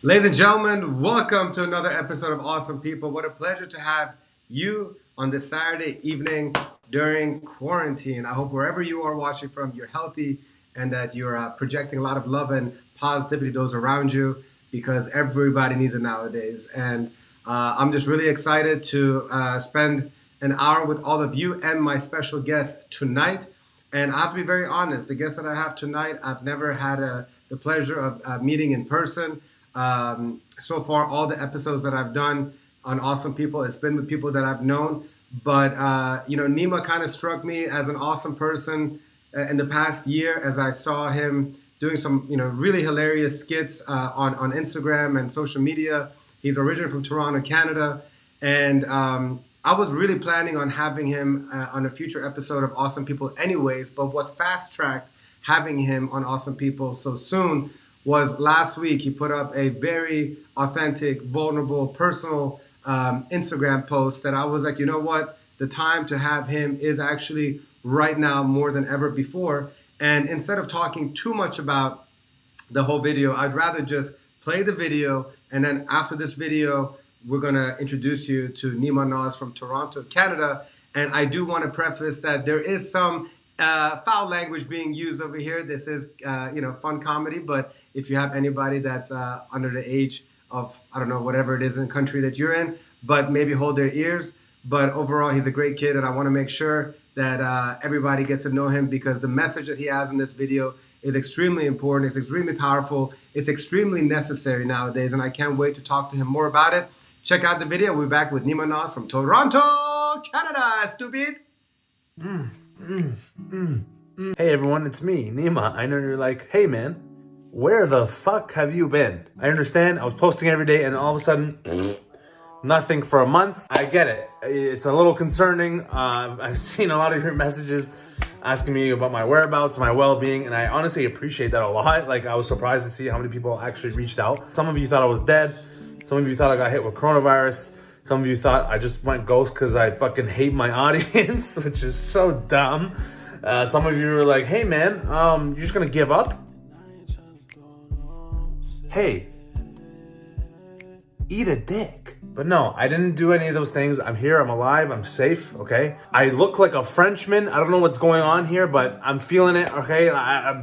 Ladies and gentlemen, welcome to another episode of Awesome People. What a pleasure to have you on this Saturday evening during quarantine. I hope wherever you are watching from, you're healthy and that you're uh, projecting a lot of love and positivity to those around you because everybody needs it nowadays. And uh, I'm just really excited to uh, spend an hour with all of you and my special guest tonight. And I have to be very honest, the guest that I have tonight, I've never had a, the pleasure of uh, meeting in person. Um, so far, all the episodes that I've done on Awesome People, it's been with people that I've known. But, uh, you know, Nima kind of struck me as an awesome person uh, in the past year as I saw him doing some, you know, really hilarious skits uh, on, on Instagram and social media. He's originally from Toronto, Canada. And um, I was really planning on having him uh, on a future episode of Awesome People, anyways. But what fast tracked having him on Awesome People so soon was last week. He put up a very authentic, vulnerable, personal um, Instagram post that I was like, you know what? The time to have him is actually right now more than ever before. And instead of talking too much about the whole video, I'd rather just play the video. And then after this video, we're going to introduce you to Nima Naz from Toronto, Canada. And I do want to preface that there is some uh, foul language being used over here. This is, uh, you know, fun comedy. But if you have anybody that's uh, under the age of, I don't know, whatever it is in the country that you're in, but maybe hold their ears. But overall, he's a great kid, and I want to make sure that uh, everybody gets to know him because the message that he has in this video is extremely important. It's extremely powerful. It's extremely necessary nowadays, and I can't wait to talk to him more about it. Check out the video. We'll be back with Nima Naz from Toronto, Canada. Stupid. Mm, mm, mm, hey everyone, it's me, Nima. I know you're like, hey man, where the fuck have you been? I understand. I was posting every day, and all of a sudden. nothing for a month. I get it. It's a little concerning. Uh, I've seen a lot of your messages asking me about my whereabouts, my well-being, and I honestly appreciate that a lot. Like I was surprised to see how many people actually reached out. Some of you thought I was dead. Some of you thought I got hit with coronavirus. Some of you thought I just went ghost because I fucking hate my audience, which is so dumb. Uh, some of you were like, hey man, um, you're just gonna give up? Hey, eat a dick. But no, I didn't do any of those things. I'm here, I'm alive, I'm safe, okay? I look like a Frenchman. I don't know what's going on here, but I'm feeling it, okay? I,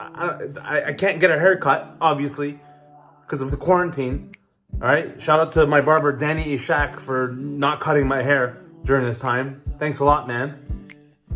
I, I, I can't get a haircut, obviously, because of the quarantine. All right. Shout out to my barber, Danny Ishak, for not cutting my hair during this time. Thanks a lot, man.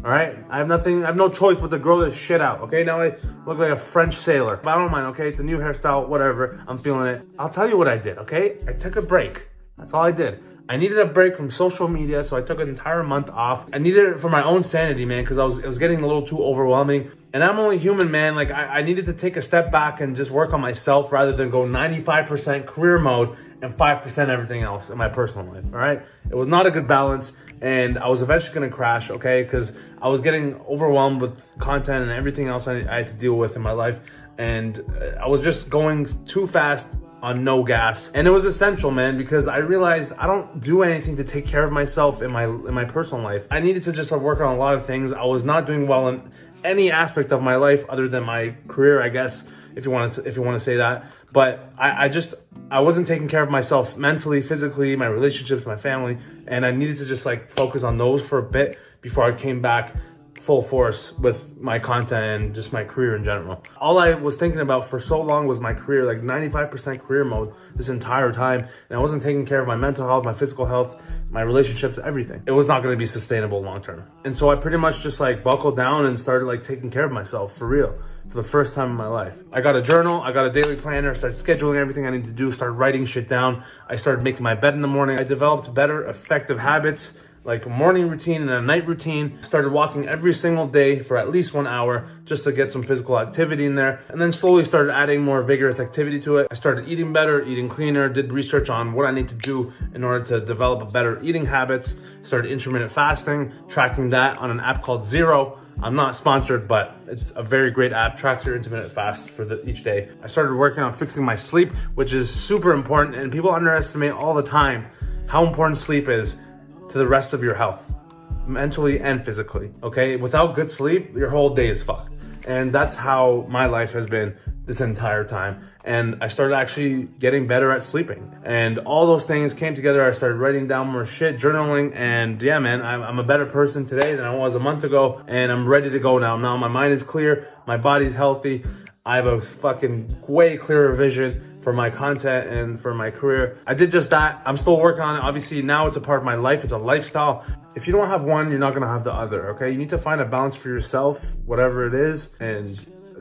All right. I have nothing, I have no choice but to grow this shit out. Okay. Now I look like a French sailor, but I don't mind. Okay. It's a new hairstyle, whatever. I'm feeling it. I'll tell you what I did. Okay. I took a break. That's all I did. I needed a break from social media, so I took an entire month off. I needed it for my own sanity, man, because I was it was getting a little too overwhelming. And I'm only human, man. Like I, I needed to take a step back and just work on myself rather than go 95% career mode and 5% everything else in my personal life. All right. It was not a good balance. And I was eventually going to crash, okay? Because I was getting overwhelmed with content and everything else I, I had to deal with in my life. And uh, I was just going too fast on no gas. And it was essential, man, because I realized I don't do anything to take care of myself in my in my personal life. I needed to just work on a lot of things. I was not doing well in any aspect of my life other than my career, I guess, if you want to if you want to say that. But I, I just I wasn't taking care of myself mentally, physically, my relationships, my family, and I needed to just like focus on those for a bit before I came back full force with my content and just my career in general. All I was thinking about for so long was my career, like 95% career mode this entire time. And I wasn't taking care of my mental health, my physical health, my relationships, everything. It was not going to be sustainable long term. And so I pretty much just like buckled down and started like taking care of myself for real for the first time in my life. I got a journal, I got a daily planner, started scheduling everything I need to do, started writing shit down. I started making my bed in the morning. I developed better, effective habits like a morning routine and a night routine. Started walking every single day for at least one hour just to get some physical activity in there. And then slowly started adding more vigorous activity to it. I started eating better, eating cleaner, did research on what I need to do in order to develop better eating habits. Started intermittent fasting, tracking that on an app called Zero. I'm not sponsored, but it's a very great app. Tracks your intermittent fast for the, each day. I started working on fixing my sleep, which is super important. And people underestimate all the time how important sleep is to the rest of your health, mentally and physically. Okay. Without good sleep, your whole day is fucked. And that's how my life has been this entire time and I started actually getting better at sleeping. And all those things came together. I started writing down more shit, journaling, and yeah, man, I'm, I'm a better person today than I was a month ago. And I'm ready to go now. Now my mind is clear, my body's healthy. I have a fucking way clearer vision for my content and for my career. I did just that. I'm still working on it. Obviously, now it's a part of my life. It's a lifestyle. If you don't have one, you're not gonna have the other, okay? You need to find a balance for yourself, whatever it is, and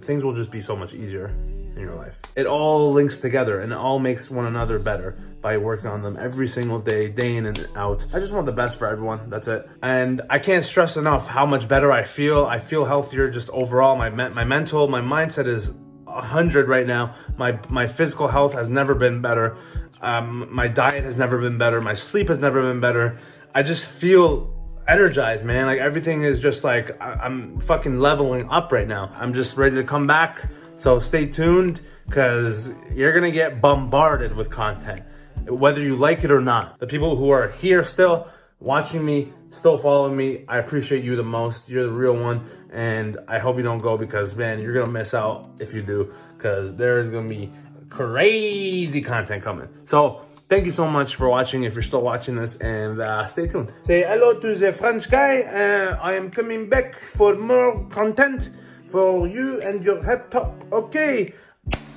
things will just be so much easier in your life. It all links together and it all makes one another better by working on them every single day, day in and out. I just want the best for everyone. That's it. And I can't stress enough how much better I feel. I feel healthier just overall. My my mental, my mindset is 100 right now. My my physical health has never been better. Um, my diet has never been better. My sleep has never been better. I just feel energized, man. Like everything is just like I'm fucking leveling up right now. I'm just ready to come back. So stay tuned because you're gonna get bombarded with content, whether you like it or not. The people who are here still watching me, still following me, I appreciate you the most. You're the real one, and I hope you don't go because man, you're gonna miss out if you do because there's gonna be crazy content coming. So thank you so much for watching if you're still watching this and uh, stay tuned. Say hello to the french guy. Uh, i am coming back for more content for you and your head top. Okay.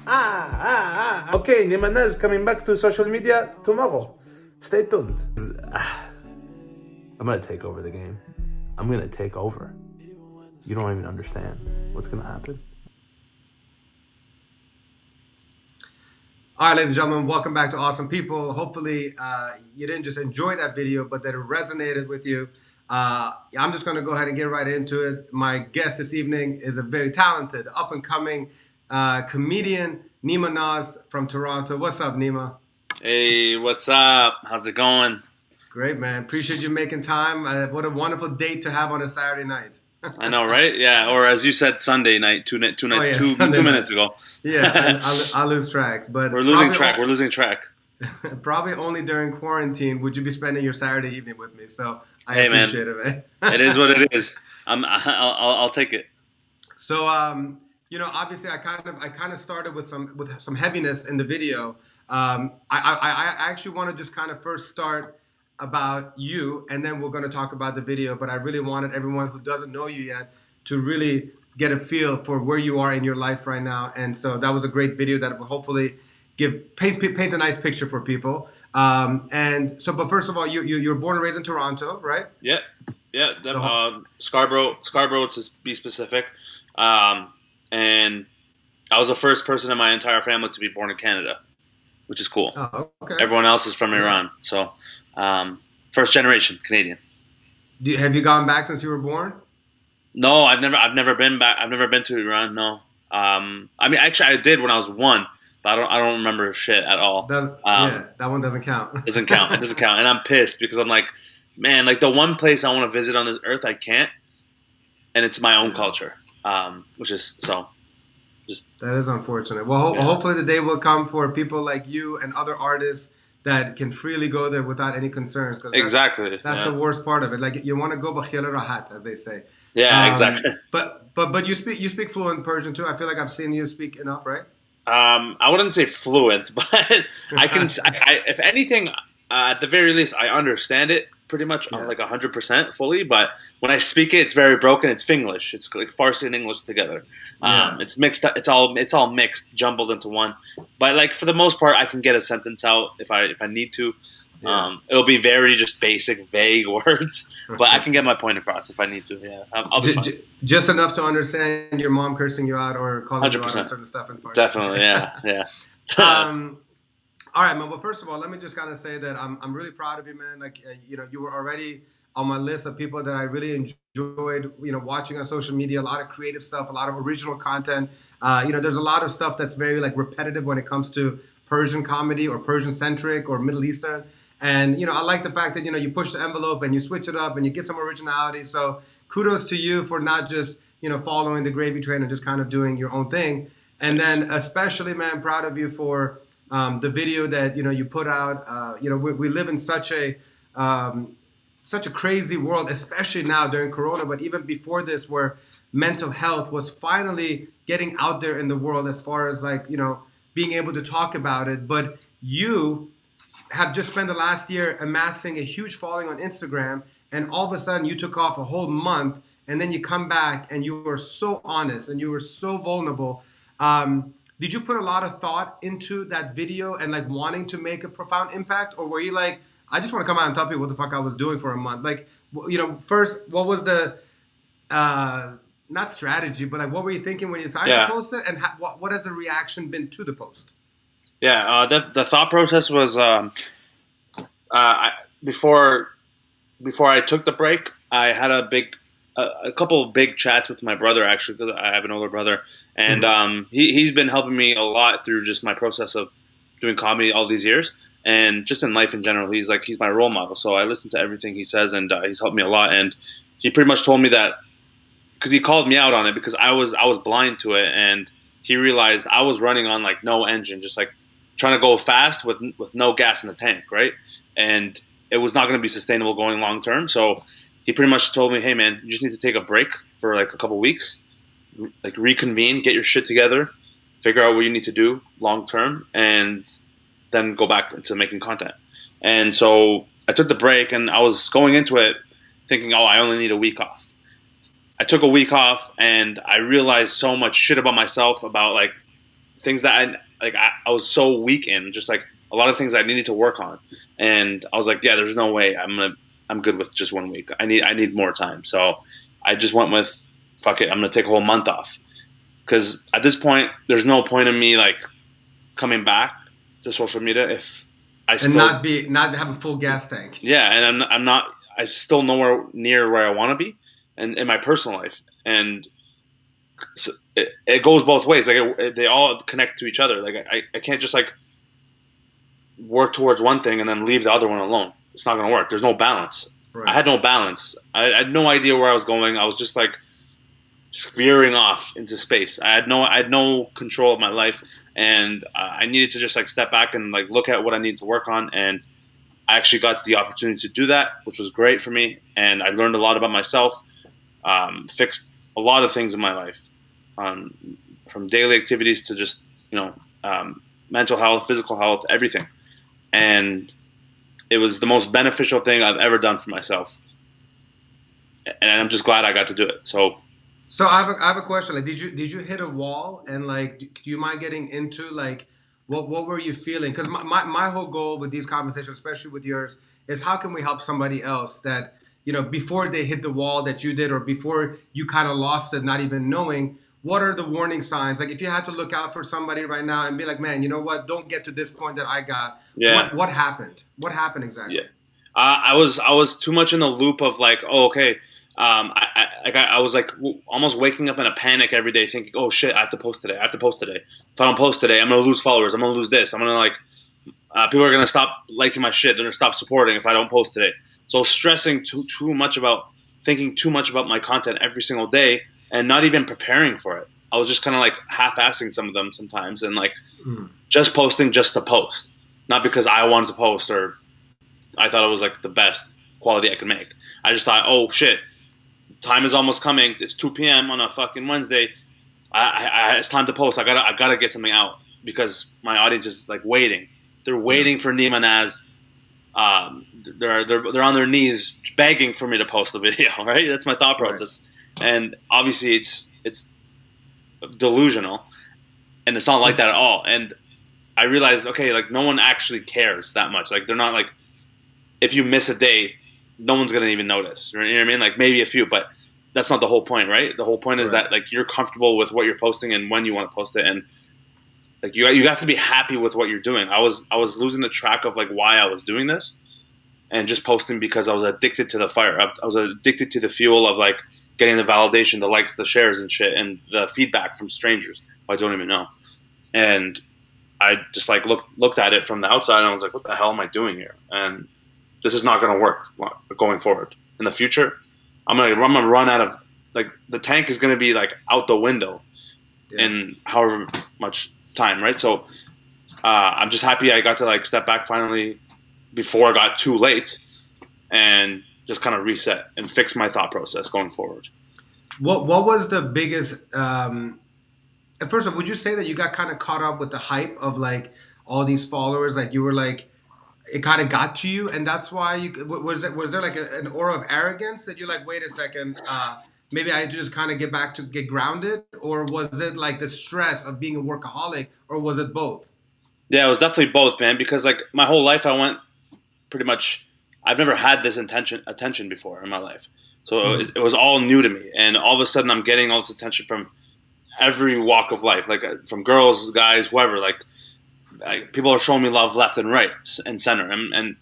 Ah ah ah. Okay Nima Naz coming back to social media tomorrow. Stay tuned i'm gonna take over the game i'm gonna take over you don't even understand what's gonna happen All right, ladies and gentlemen, welcome back to Awesome People. Hopefully, uh, you didn't just enjoy that video, but that it resonated with you. Uh, I'm just going to go ahead and get right into it. My guest this evening is a very talented, up and coming uh, comedian, Nima Naz from Toronto. What's up, Nima? Hey, what's up? How's it going? Great, man. Appreciate you making time. Uh, what a wonderful date to have on a Saturday night. I know, right? Yeah, or as you said, Sunday night, two, two, oh, yeah, two, two minutes ago. Yeah, I'll, I'll, lose track. But we're losing track. We're losing track. probably only during quarantine would you be spending your Saturday evening with me. So I hey, appreciate man. it, man. it is what it is. I'm, I'll, I'll, I'll take it. So, um, you know, obviously, I kind of, I kind of started with some, with some heaviness in the video. Um, I, I, I actually want to just kind of first start about you, and then we're going to talk about the video. But I really wanted everyone who doesn't know you yet to really get a feel for where you are in your life right now. And so that was a great video that will hopefully give paint paint a nice picture for people. Um, and so, but first of all, you, you were born and raised in Toronto, right? Yeah, yeah. uh, Scarborough, Scarborough to be specific. Um, and I was the first person in my entire family to be born in Canada, which is cool. Oh, okay. Everyone else is from Iran, so um, first generation Canadian. You, have you gone back since you were born? No, I've never. I've never been back. I've never been to Iran. No. Um, I mean, actually, I did when I was one, but I don't. I don't remember shit at all. Does, um, yeah, that one doesn't count. doesn't count. It doesn't count. And I'm pissed because I'm like, man, like the one place I want to visit on this earth, I can't, and it's my own culture, um, which is so. Just that is unfortunate. Well, ho- yeah. hopefully the day will come for people like you and other artists that can freely go there without any concerns. Cause that's, exactly. That's yeah. the worst part of it. Like you want to go bakhil rahat, as they say. Yeah, um, exactly. But but but you speak you speak fluent Persian too. I feel like I've seen you speak enough, right? Um, I wouldn't say fluent, but I can. I, I, if anything, uh, at the very least, I understand it pretty much yeah. like hundred percent fully. But when I speak it, it's very broken. It's Finglish. It's like Farsi and English together. Yeah. Um, it's mixed. It's all it's all mixed, jumbled into one. But like for the most part, I can get a sentence out if I if I need to. Yeah. Um, it'll be very just basic, vague words, but I can get my point across if I need to. Yeah, I'll, I'll just, just, enough to understand your mom cursing you out or calling 100%. you out on certain stuff in Farsi. Definitely, yeah, yeah. um, all right, man. Well, first of all, let me just kind of say that I'm I'm really proud of you, man. Like, uh, you know, you were already on my list of people that I really enjoyed, you know, watching on social media. A lot of creative stuff, a lot of original content. Uh, you know, there's a lot of stuff that's very like repetitive when it comes to Persian comedy or Persian centric or Middle Eastern. And you know, I like the fact that you know you push the envelope and you switch it up and you get some originality. So kudos to you for not just you know following the gravy train and just kind of doing your own thing. And then especially, man, proud of you for um, the video that you know you put out. Uh, you know, we, we, live in such a um, such a crazy world, especially now during Corona, but even before this, where mental health was finally getting out there in the world as far as like you know being able to talk about it. But you have just spent the last year amassing a huge following on Instagram, and all of a sudden you took off a whole month, and then you come back and you were so honest and you were so vulnerable. Um, did you put a lot of thought into that video and like wanting to make a profound impact, or were you like, I just want to come out and tell people what the fuck I was doing for a month? Like, you know, first, what was the uh, not strategy, but like what were you thinking when you decided Yeah. to post it, and ha- what what has the reaction been to the post? Yeah, uh, the the thought process was um, uh, I, before before I took the break. I had a big a, a couple of big chats with my brother actually because I have an older brother, and um, he he's been helping me a lot through just my process of doing comedy all these years and just in life in general. He's like he's my role model, so I listen to everything he says, and uh, he's helped me a lot. And he pretty much told me that because he called me out on it because I was I was blind to it, and he realized I was running on like no engine, just like trying to go fast with with no gas in the tank, right? And it was not going to be sustainable going long term. So he pretty much told me, "Hey, man, you just need to take a break for like a couple weeks, like reconvene, get your shit together, figure out what you need to do long term, and then go back into making content." And so I took the break, and I was going into it thinking, "Oh, I only need a week off." I took a week off, and I realized so much shit about myself, about like things that I like I, I was so weak in, just like a lot of things I needed to work on. And I was like, yeah, there's no way I'm gonna I'm good with just one week. I need I need more time. So I just went with fuck it, I'm gonna take a whole month off. Because at this point, there's no point in me like coming back to social media if I And still not be not have a full gas tank. yeah, and I'm I'm not I'm still nowhere near where I want to be, and in my personal life, and so it, it goes both ways. Like it, they all connect to each other. Like I, I can't just like work towards one thing and then leave the other one alone. It's not gonna work. There's no balance. Right. I had no balance. I, I had no idea where I was going. I was just like just veering off into space. I had no I had no control of my life, and uh, I needed to just like step back and like look at what I needed to work on. And I actually got the opportunity to do that, which was great for me. And I learned a lot about myself, um, fixed a lot of things in my life, um, from daily activities to just you know um, mental health, physical health, everything. And it was the most beneficial thing I've ever done for myself. And I'm just glad I got to do it. So So I have a, I have a question. Like, did you did you hit a wall? And like, do, you mind getting into like, what what were you feeling? Because my, my my whole goal with these conversations, especially with yours, is how can we help somebody else that you know before they hit the wall that you did, or before you kind of lost it, not even knowing. What are the warning signs? Like, if you had to look out for somebody right now and be like, "Man, you know what? Don't get to this point that I got." Yeah. What what happened? What happened exactly? Yeah. uh, I was I was too much in the loop of like, oh, okay. Um, I, I, I, got, I was like w- almost waking up in a panic every day, thinking, "Oh shit, I have to post today. I have to post today. If I don't post today, I'm gonna lose followers. I'm gonna lose this. I'm gonna like, uh, people are gonna stop liking my shit. They're gonna stop supporting if I don't post today. So stressing too too much about thinking too much about my content every single day, and not even preparing for it. I was just kind of like half-assing some of them sometimes, and like Mm. just posting just to post, not because I wanted to post or I thought it was like the best quality I could make. I just thought, oh shit, time is almost coming. It's 2 p.m. on a fucking Wednesday. I, I, I, it's time to post. I gotta, I gotta get something out because my audience is like waiting. They're waiting for Nima Naz. Um, they're, they're, they're on their knees begging for me to post the video. Right? That's my thought Right. And obviously, it's it's delusional, and it's not like that at all. And I realized, okay, like no one actually cares that much. Like they're not like if you miss a day, no one's gonna even notice. You know what I mean? Like maybe a few, but that's not the whole point, right? The whole point is Right. that like you're comfortable with what you're posting and when you want to post it, and like you you have to be happy with what you're doing. I was I was losing the track of like why I was doing this, and just posting because I was addicted to the fire. I, I was addicted to the fuel of like getting the validation, the likes, the shares, and shit, and the feedback from strangers who I don't even know, and I just like looked looked at it from the outside and I was like, what the hell am I doing here? And this is not going to work going forward in the future. I'm gonna I'm gonna run out of like the tank is going to be like out the window Yeah. in however much time, right? So uh, I'm just happy I got to like step back finally before it got too late and just kind of reset and fix my thought process going forward. What What was the biggest? Um, first of all, would you say that you got kind of caught up with the hype of like all these followers? Like you were like, it kind of got to you, and that's why you was there was there like a, an aura of arrogance that you're like, wait a second. Uh, maybe I just kind of get back to get grounded, or was it like the stress of being a workaholic, or was it both? Yeah, it was definitely both, man. Because like my whole life, I went pretty much. I've never had this attention attention before in my life, so mm-hmm. it, was, it was all new to me. And all of a sudden, I'm getting all this attention from every walk of life, like uh, from girls, guys, whoever. Like, like people are showing me love left and right and center, and, and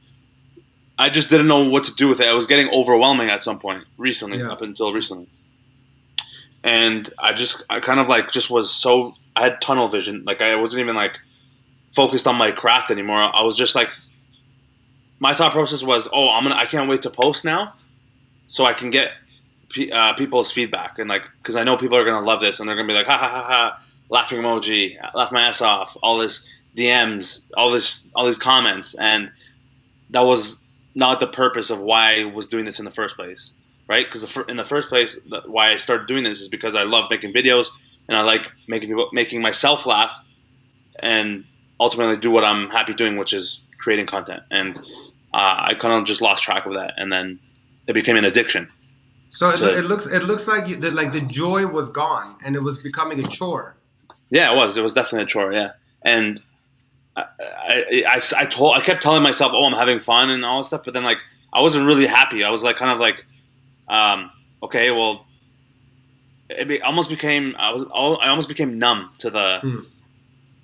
I just didn't know what to do with it. It was getting overwhelming at some point recently, yeah. up until recently. And I just, I kind of like just was so, I had tunnel vision. Like I wasn't even like focused on my craft anymore. I was just like, my thought process was, oh, I'm gonna, I can't wait to post now, so I can get uh, people's feedback and like, because I know people are gonna love this and they're gonna be like, ha ha ha ha, laughing emoji, laugh my ass off, all this DMs, all this, all these comments, and that was not the purpose of why I was doing this in the first place, right? Because in the first place, why I started doing this is because I love making videos and I like making people, making myself laugh, and ultimately do what I'm happy doing, which is creating content. And uh, I kind of just lost track of that, and then it became an addiction. So it, it looks it looks like you, the, like the joy was gone, and it was becoming a chore. Yeah, it was. It was definitely a chore. Yeah, and I, I, I, told I kept telling myself, oh, I'm having fun and all this stuff, but then like I wasn't really happy. I was like kind of like, um, okay, well, it be, almost became I was I almost became numb to the mm.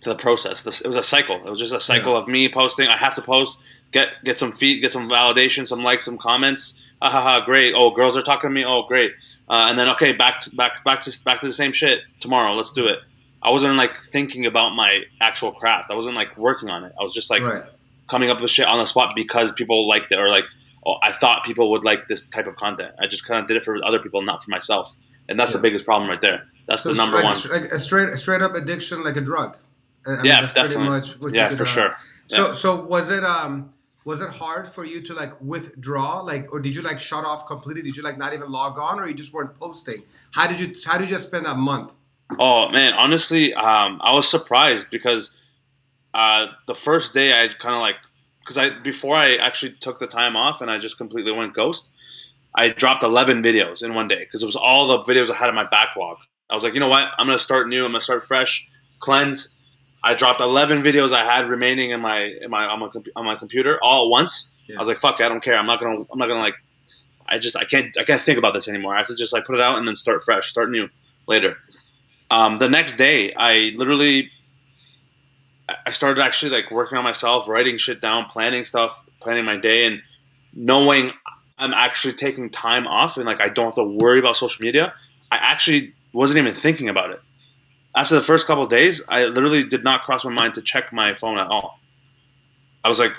to the process. This, it was a cycle. It was just a cycle yeah. of me posting. I have to post, get get some feed, get some validation, some likes, some comments. Ah, ha, ha, great. Oh, girls are talking to me. Oh, great. Uh, and then okay, back to, back back to back to the same shit tomorrow. Let's do it. I wasn't like thinking about my actual craft. I wasn't like working on it. I was just like right. coming up with shit on the spot because people liked it or like oh, I thought people would like this type of content. I just kind of did it for other people, not for myself. And that's yeah. the biggest problem right there. That's so the number one. Like a straight a straight up addiction, like a drug. I mean, yeah, definitely. pretty much what yeah, for uh, sure. Yeah. So so was it um was it hard for you to like withdraw like or did you like shut off completely did you like not even log on or you just weren't posting how did you how did you just spend that month Oh man, honestly, um, I was surprised because uh, the first day I kind of like because I before I actually took the time off and I just completely went ghost. I dropped 11 videos in one day because it was all the videos I had in my backlog. I was like, you know what? I'm gonna start new. I'm gonna start fresh, cleanse. I dropped 11 videos I had remaining in my in my on my, on my computer all at once. Yeah. I was like, fuck, it, I don't care. I'm not gonna I'm not gonna like. I just I can't I can't think about this anymore. I have to just like put it out and then start fresh, start new later. Um, the next day, I literally I started actually like working on myself, writing shit down, planning stuff, planning my day, and knowing I'm actually taking time off and like I don't have to worry about social media. I actually wasn't even thinking about it. After the first couple days, I literally did not cross my mind to check my phone at all. I was like,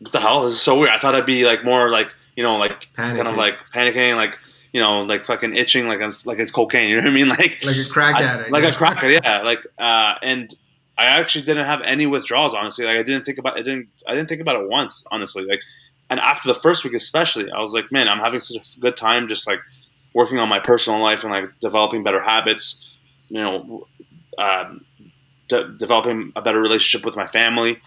"What the hell? This is so weird." I thought I'd be like more like you know like panicking. kind of like panicking, like you know, like fucking itching, like I'm like it's cocaine. You know what I mean? Like like a crack addict, like a crack addict. Yeah, like uh, and I actually didn't have any withdrawals. Honestly, like I didn't think about it. Didn't I didn't think about it once. Honestly, like and after the first week, especially, I was like, man, I'm having such a good time, just like working on my personal life and like developing better habits. You know, um, de- developing a better relationship with my family,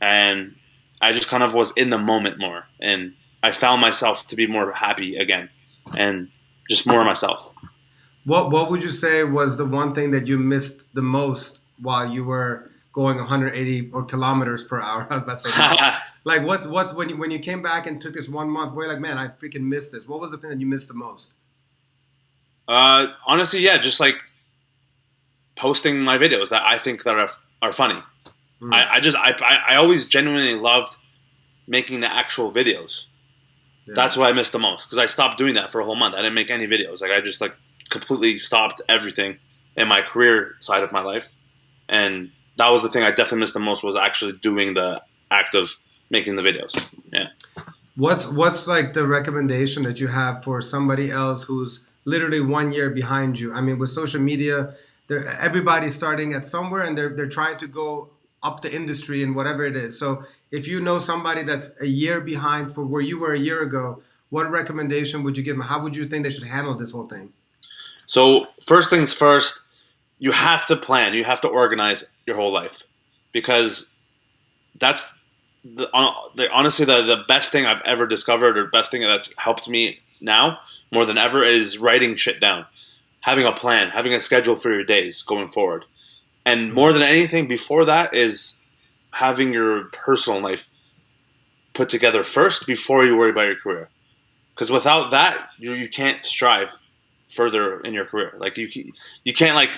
and I just kind of was in the moment more, and I found myself to be more happy again and just more myself. What What would you say was the one thing that you missed the most while you were going 180 or kilometers per hour? That's like what's what's when you when you came back and took this one month? Where like, man, I freaking missed this. What was the thing that you missed the most? Uh, honestly, yeah, just like posting my videos that I think that are are funny. Mm. I, I just I, I always genuinely loved making the actual videos. Yeah. That's what I missed the most because I stopped doing that for a whole month. I didn't make any videos. Like I just like completely stopped everything in my career side of my life, and that was the thing I definitely missed the most was actually doing the act of making the videos. Yeah. What's what's like the recommendation that you have for somebody else who's literally one year behind you? I mean, with social media, everybody's starting at somewhere and they're they're trying to go up the industry and whatever it is. So if you know somebody that's a year behind for where you were a year ago, what recommendation would you give them? How would you think they should handle this whole thing? So first things first, you have to plan. You have to organize your whole life because that's the, the honestly the, the best thing I've ever discovered or best thing that's helped me now more than ever is writing shit down, having a plan, having a schedule for your days going forward, and more than anything before that is having your personal life put together first before you worry about your career. Because without that, you, you can't strive further in your career. Like you you can't like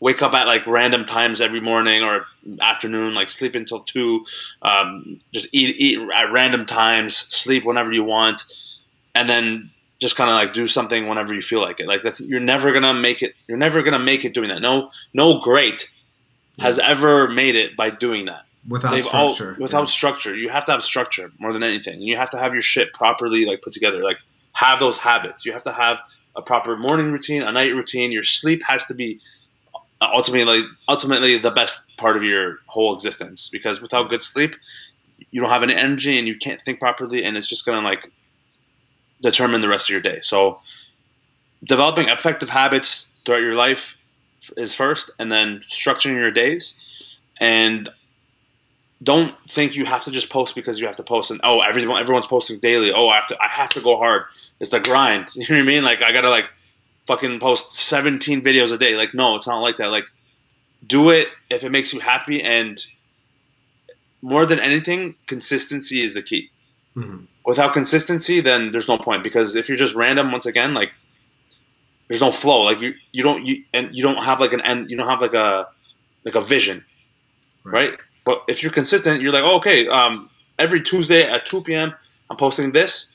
wake up at like random times every morning or afternoon, like sleep until two, um, just eat eat at random times, sleep whenever you want, and then just kind of like do something whenever you feel like it. Like that's you're never gonna make it. You're never gonna make it doing that. No no great has ever made it by doing that without They've structure. All, without yeah. structure, you have to have structure more than anything. You have to have your shit properly like put together. Like have those habits. You have to have a proper morning routine, a night routine. Your sleep has to be uh, ultimately ultimately the best part of your whole existence because without good sleep, you don't have any energy and you can't think properly, and it's just gonna like determine the rest of your day. So developing effective habits throughout your life is first, and then structuring your days. And don't think you have to just post because you have to post and oh everyone everyone's posting daily. Oh I have to I have to go hard. It's the grind. You know what I mean? Like I gotta like fucking post 17 videos a day. Like no it's not like that. Like do it if it makes you happy. And more than anything consistency is the key. Mhm. Without consistency then there's no point because if you're just random once again like there's no flow like you you don't you and you don't have like an end you don't have like a like a vision right? But if you're consistent, you're like, oh, okay, um, every Tuesday at 2 p.m., I'm posting this.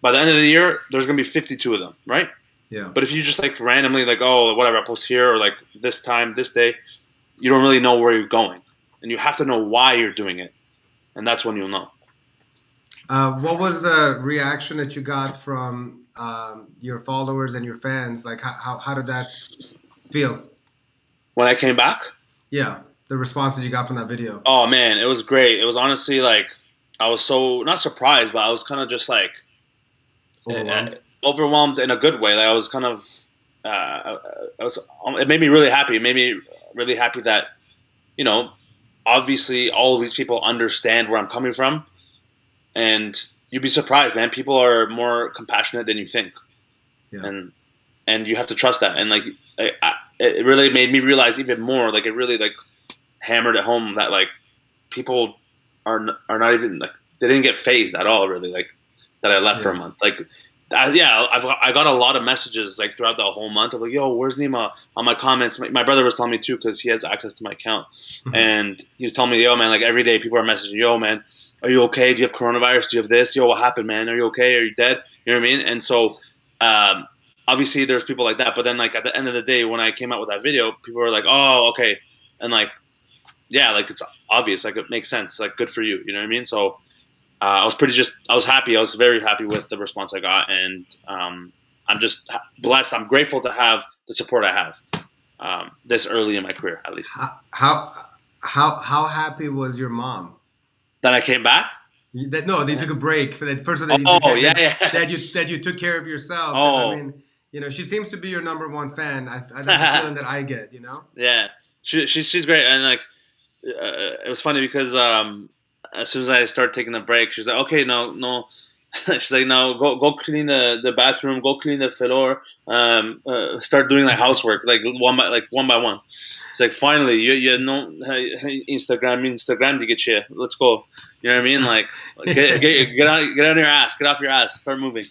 By the end of the year, there's gonna be 52 of them, right? Yeah. But if you just like randomly like, oh, whatever, I post here or like this time, this day, you don't really know where you're going, and you have to know why you're doing it, and that's when you'll know. Uh, what was the reaction that you got from um, your followers and your fans? Like, how, how, how did that feel? When I came back, Yeah, the response that you got from that video. oh man, it was great. It was honestly like I was so not surprised, but I was kind of just like Overwhelmed. uh, overwhelmed in a good way. Like I was kind of, uh, I was. It made me really happy. It made me really happy that, you know, obviously all of these people understand where I'm coming from, and you'd be surprised, man. People are more compassionate than you think, Yeah. and and you have to trust that. And like, I, I, it really made me realize even more. Like it really like hammered at home that like people are are not even like they didn't get phased at all. Really, like that I left for a month. Like, I, yeah, I've I got a lot of messages like throughout the whole month of like, "Yo, where's Nima?" On my comments, my, my brother was telling me too because he has access to my account, Mhm. and he was telling me, "Yo, man, like every day people are messaging, yo, man, are you okay? Do you have coronavirus? Do you have this? Yo, what happened, man? Are you okay? Are you dead? You know what I mean?" And so, um, obviously, there's people like that. But then, like at the end of the day, when I came out with that video, people were like, "Oh, okay," and like, yeah, like it's obvious, like it makes sense, like good for you. You know what I mean? So uh, I was pretty just I was happy. I was very happy with the response I got, and um, I'm just blessed. I'm grateful to have the support I have um, this early in my career, at least. How, how how how happy was your mom? That I came back. That no, they took a break for that first one. That you Oh, took yeah, that, yeah. that you that you took care of yourself. Oh. I mean, you know, she seems to be your number one fan. I, I that's the feeling that I get. You know. Yeah, she, she's she's great, and like uh, it was funny because um, as soon as I start taking the break, she's like, "Okay, no, no." she's like, "No, go go clean the, the bathroom, go clean the floor, um, uh, start doing like housework, like one by like one by one." It's like finally, you you know, Instagram, Instagram to get you. Let's go. You know what I mean? Like, get get get out get out of your ass, get off your ass, start moving.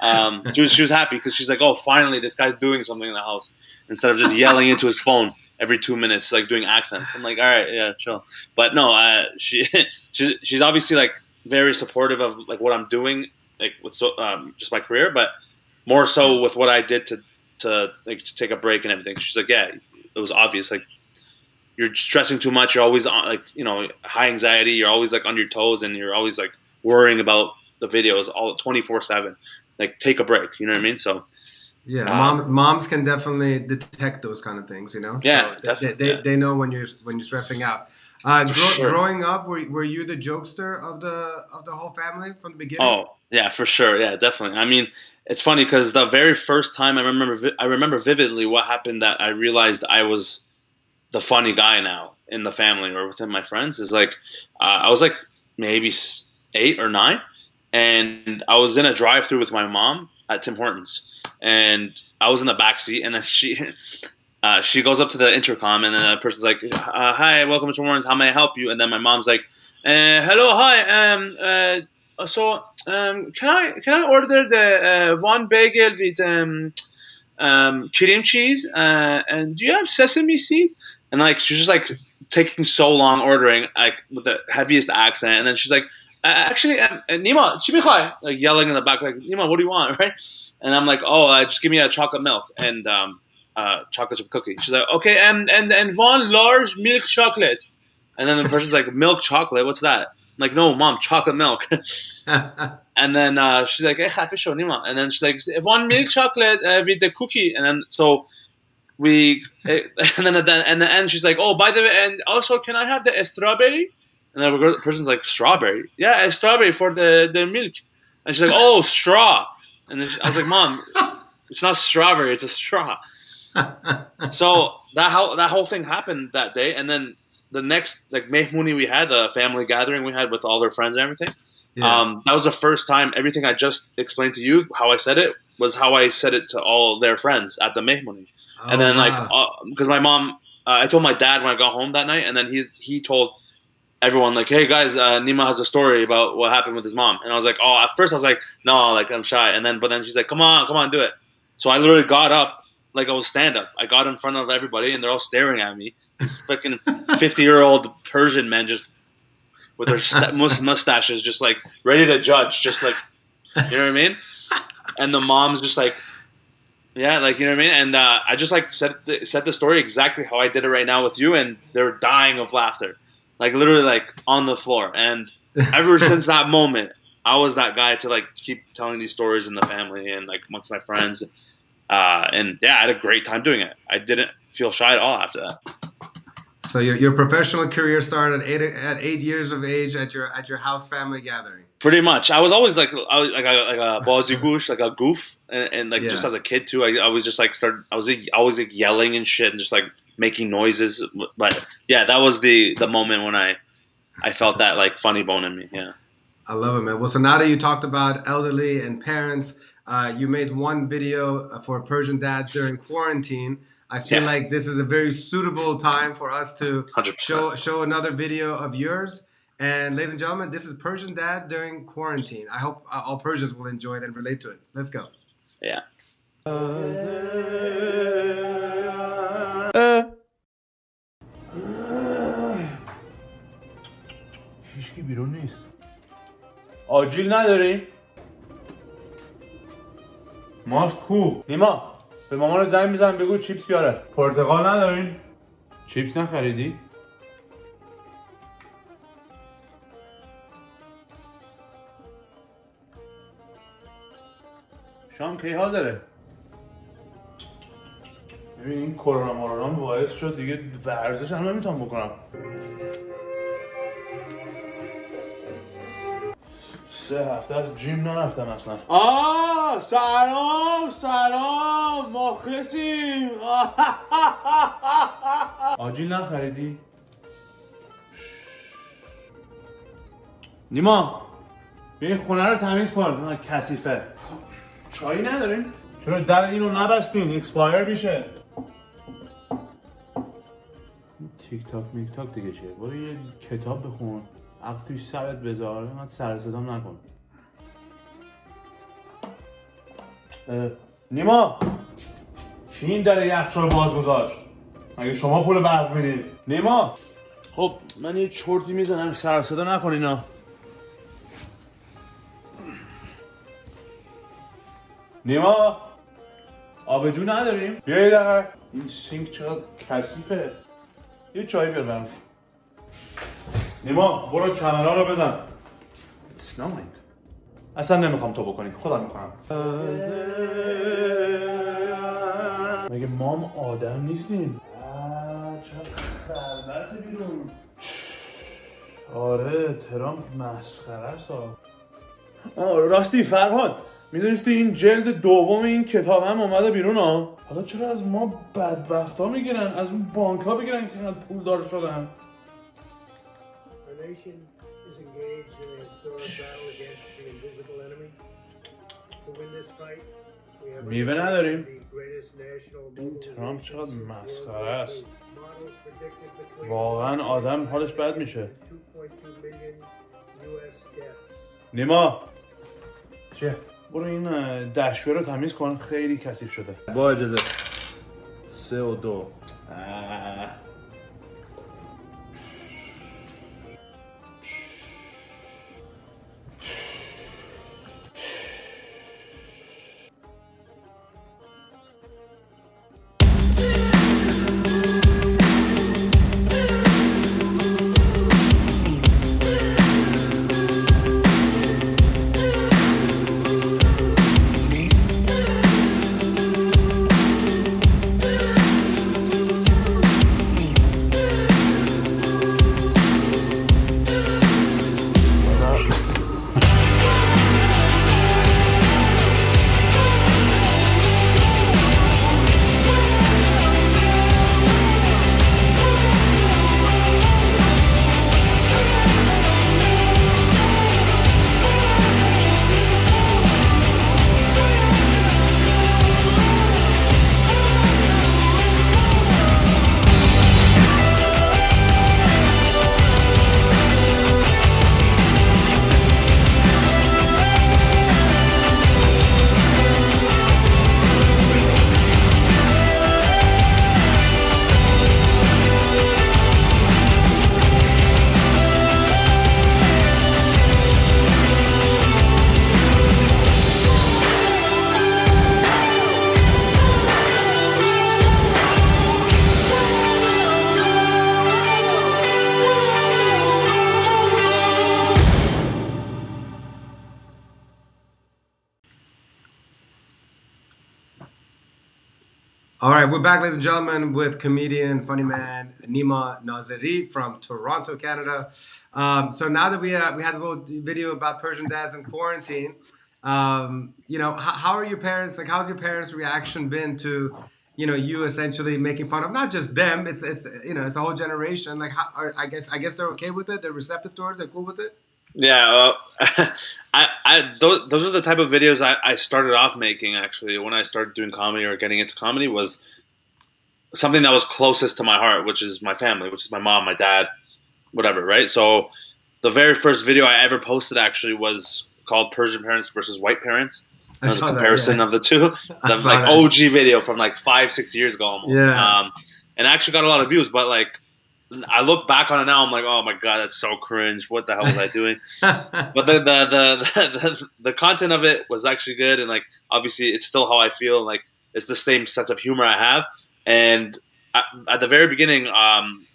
Um, she was she was happy because she's like, "Oh, finally, this guy's doing something in the house." Instead of just yelling into his phone every two minutes, like doing accents. I'm like, all right, yeah, chill. But no, uh, she she's she's obviously like very supportive of like what I'm doing, like with so, um, just my career, but more so with what I did to to like to take a break and everything. She's like, yeah, it was obvious. Like you're stressing too much. You're always on like you know high anxiety. You're always like on your toes, and you're always like worrying about the videos all 24 seven. Like take a break. You know what I mean? So Yeah, Um, mom, moms can definitely detect those kind of things, you know. Yeah, so they, they, yeah. they know when you're when you're stressing out. Uh, sure. Growing up, were, were you the jokester of the of the whole family from the beginning? Oh yeah, for sure. Yeah, definitely. I mean, it's funny because the very first time I remember, vi- I remember vividly what happened that I realized I was the funny guy now in the family or within my friends is like uh, I was like maybe eight or nine, and I was in a drive-through with my mom at Tim Hortons, and I was in the back seat, and then she. Uh, she goes up to the intercom, and then a person's like, uh, "Hi, welcome to Hortons. How may I help you?" And then my mom's like, uh, "Hello, hi. Um, uh, so um, can I can I order the uh, one bagel with um, um, cream cheese? Uh, and do you have sesame seed? And like she's just like taking so long ordering, like with the heaviest accent. And then she's like, actually, um, uh, Nima, chimichai, like yelling in the back, like Nima, what do you want, right? And I'm like, oh, uh, just give me a chocolate milk and um, uh, chocolate chip cookie. She's like, okay, and and and one large milk chocolate. And then the person's like, milk chocolate, what's that? I'm like, no, mom, chocolate milk. And then uh, she's like, "Eh, show, Nima." And then she's like, "One milk chocolate uh, with the cookie." And then so we, eh, and then at the, and the end, she's like, "Oh, by the way, and also, can I have the strawberry?" And then the person's like, "Strawberry? Yeah, a strawberry for the the milk." And she's like, "Oh, straw." And then she, I was like, "Mom, it's not strawberry; it's a straw." so that whole that whole thing happened that day, and then the next like Mehmuni we had, the family gathering we had with all their friends and everything. Yeah. Um, that was the first time everything I just explained to you, how I said it, was how I said it to all their friends at the Mehmuni. Oh, and then like wow. because my mom, uh, I told my dad when I got home that night, and then he's he told everyone like, "Hey guys, uh, Nima has a story about what happened with his mom," and I was like, "Oh," at first I was like, "No," like I'm shy, and then but then she's like, "Come on, come on, do it." So I literally got up like I was stand up. I got in front of everybody, and they're all staring at me. These fucking fifty year old Persian men just with their mus- mustaches, just like ready to judge, just like you know what I mean. And the mom's just like, yeah, like you know what I mean. And uh, I just like said the, said the story exactly how I did it right now with you, and they're dying of laughter, like literally like on the floor. And ever since that moment, I was that guy to like keep telling these stories in the family and like amongst my friends. Uh, and yeah, I had a great time doing it. I didn't feel shy at all after that. So your, your professional career started at eight at eight years of age at your at your house family gathering. Pretty much. I was always like, I was like a like a ballsy goosh, like a goof, and, and like Yeah. just as a kid too. I, I was just like started. I was like, always like yelling and shit, and just like making noises. But yeah, that was the the moment when I I felt that like funny bone in me. Yeah. I love it, man. Well, so now that you talked about elderly and parents, uh, you made one video for Persian dads during quarantine. I feel Yeah. like this is a very suitable time for us to 100%. show show another video of yours. And ladies and gentlemen, this is Persian dad during quarantine. I hope uh, all Persians will enjoy it and relate to it. Let's go. Yeah. بیرون نیست آجیل نداریم؟ ماست کو نیما به مامان زنگ میزن بگو چیپس بیاره پرتقال ندارین؟ چیپس نخریدی؟ شام کی حاضره؟ ببین این کرونا مارونام باعث شد دیگه ورزش هم نمی‌تونم بکنم سه هفته از جیم نرفتم اصلا. آه سلام سلام مخلصیم. آجیل نخریدی؟ نیما بیا این خونه رو تمیز کن. کثیفه. چایی نداریم؟ چرا در اینو نبستین؟ اکسپایر میشه. تیک تاک میک تاک دیگه چیه؟ برو یه کتاب بخون. عقل توی سرت بذار اینقدر سر صدام نکن اه، نیما! کی این در یخچال باز گذاشت؟ مگه شما پول برق میدین نیما! خب من یه چرتی می‌زنم سر صدا نکن اینا. نیما! آبجو نداریم؟ بیا یه دقیقه این سینک چقدر کثیفه. یه چای بیار برام نیما برو چنل رو بزن. snowing. اصلا نمی‌خوام تو بکنی. خودم می‌کنم. مگه مام آدم نیستین چه خلوت بیرون آره ترامپ مسخره است. راستی فرهاد می‌دونستی این جلد دوم این کتاب هم اومده بیرون ها حالا چرا از ما بدبخت ها می‌گیرن؟ از اون بانک ها بگیرن که اینقدر پول دار شدن؟ Nation is engaged in a historic battle against the invisible enemy. To win this fight, we have میوه نداریم the greatest national این ترامپ چقدر مسخره است models predicted between واقعا آدم حالش بد میشه 2.2 million U.S. deaths. نیما چه؟ برو این دشوه رو تمیز کن خیلی کثیف شده با اجازه سه و دو. Right, we're back, ladies and gentlemen, with comedian, funny man Nima Nazari from Toronto, Canada. Um, so now that we uh, we had this little video about Persian dads in quarantine, um, you know, how, how are your parents? Like, how's your parents' reaction been to, you know, you essentially making fun of not just them? It's it's you know, it's a whole generation. Like, how, are, I guess I guess they're okay with it. They're receptive towards. it? They're cool with it. Yeah, I, I those, those are the type of videos I, I started off making actually when I started doing comedy or getting into comedy was something that was closest to my heart, which is my family, which is my mom, my dad, whatever, right? So the very first video I ever posted actually was called Persian Parents versus White Parents. As a saw that, comparison yeah. of the two, the like that. OG video from like five, six years ago almost. Yeah. Um, and I actually got a lot of views, but like I look back on it now, I'm like, oh my god, that's so cringe. What the hell was I doing? but the the, the the the content of it was actually good, and like obviously it's still how I feel. Like it's the same sense of humor I have, and at, the very beginning, um,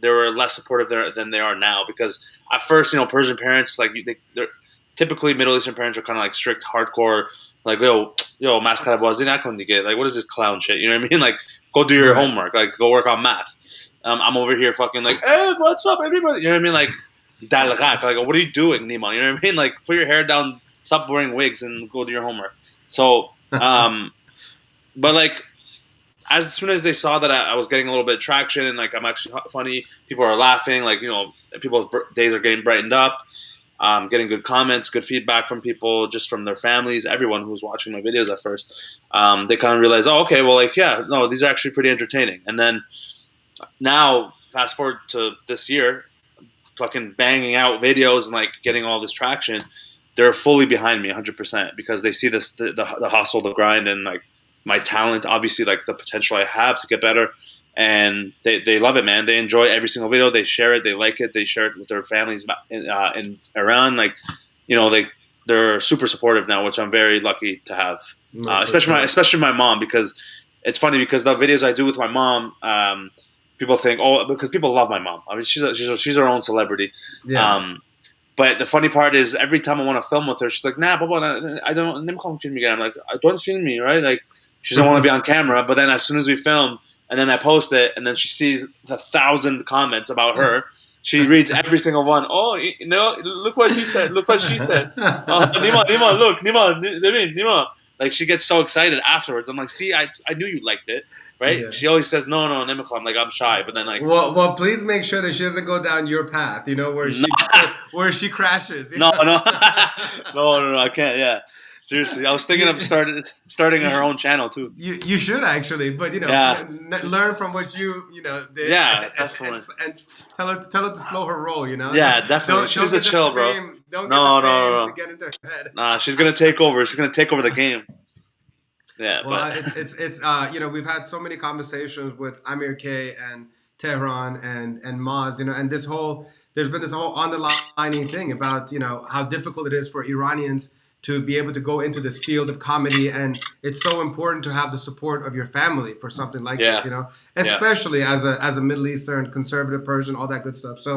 they were less supportive there than they are now because at first, you know, Persian parents like they, they're typically Middle Eastern parents are kind of like strict, hardcore. Like yo, yo, mascara bazi nakon dige. Like what is this clown shit? You know what I mean? Like go do your homework. Like go work on math. Um, I'm over here fucking like, hey, what's up, everybody? You know what I mean? Like. Like what are you doing, Nima? You know what I mean? Like put your hair down, stop wearing wigs, and go do your homework. So, um, but like as soon as they saw that I, I was getting a little bit of traction and like I'm actually funny, people are laughing. Like you know, people's days are getting brightened up. Um, getting good comments, good feedback from people, just from their families, everyone who was watching my videos at first. Um, they kind of realized, oh, okay, well, like, yeah, no, these are actually pretty entertaining. And then now, fast forward to this year, fucking banging out videos and like getting all this traction, they're fully behind me 100% because they see this the, the, the hustle, the grind, and like my talent, obviously, like the potential I have to get better. And they, they love it, man. They enjoy every single video. They share it. They like it. They share it with their families in, uh, in Iran. Like, you know, they they're super supportive now, which I'm very lucky to have. Uh, especially my especially my mom because it's funny because the videos I do with my mom, um, people think oh because people love my mom. I mean she's a, she's a, she's her own celebrity. yeah. Um, but the funny part is every time I want to film with her, she's like, "Nah, Baba, nah, I don't. Let me call film again." I'm like, "I don't film me, right?" Like she doesn't want to be on camera. But then as soon as we film, and then I post it, and then she sees the thousand comments about her, She reads every single one. Oh, you know, look what he said. Look what she said. Oh, Nima, Nima, look, Nima, Nima, Nima. Like she gets so excited afterwards. I'm like, see, I, I knew you liked it, right? Yeah. She always says, no, no, Nima. I'm like, I'm shy, but then like, Well, well, please make sure that she doesn't go down your path. You know where she where she crashes. no, know? no, no, no, no, I can't. Yeah, seriously, I was thinking of starting starting her own channel too. You you should actually, but you know, Yeah. n- learn from what you you know did. Yeah, and, definitely. And, and tell her tell her to slow her roll. You know. Yeah, definitely. She's a get the chill, bro. fame- Don't No, get the no, no, no. to get into her head. Nah, she's gonna take over. She's gonna take over the game. Yeah, Well, but it's it's it's uh you know we've had so many conversations with Amir K and Tehran and and Maz you know and this whole there's been this whole underlining thing about you know how difficult it is for Iranians to be able to go into this field of comedy and it's so important to have the support of your family for something like Yeah. this you know especially as a as a Middle Eastern conservative Persian all that good stuff so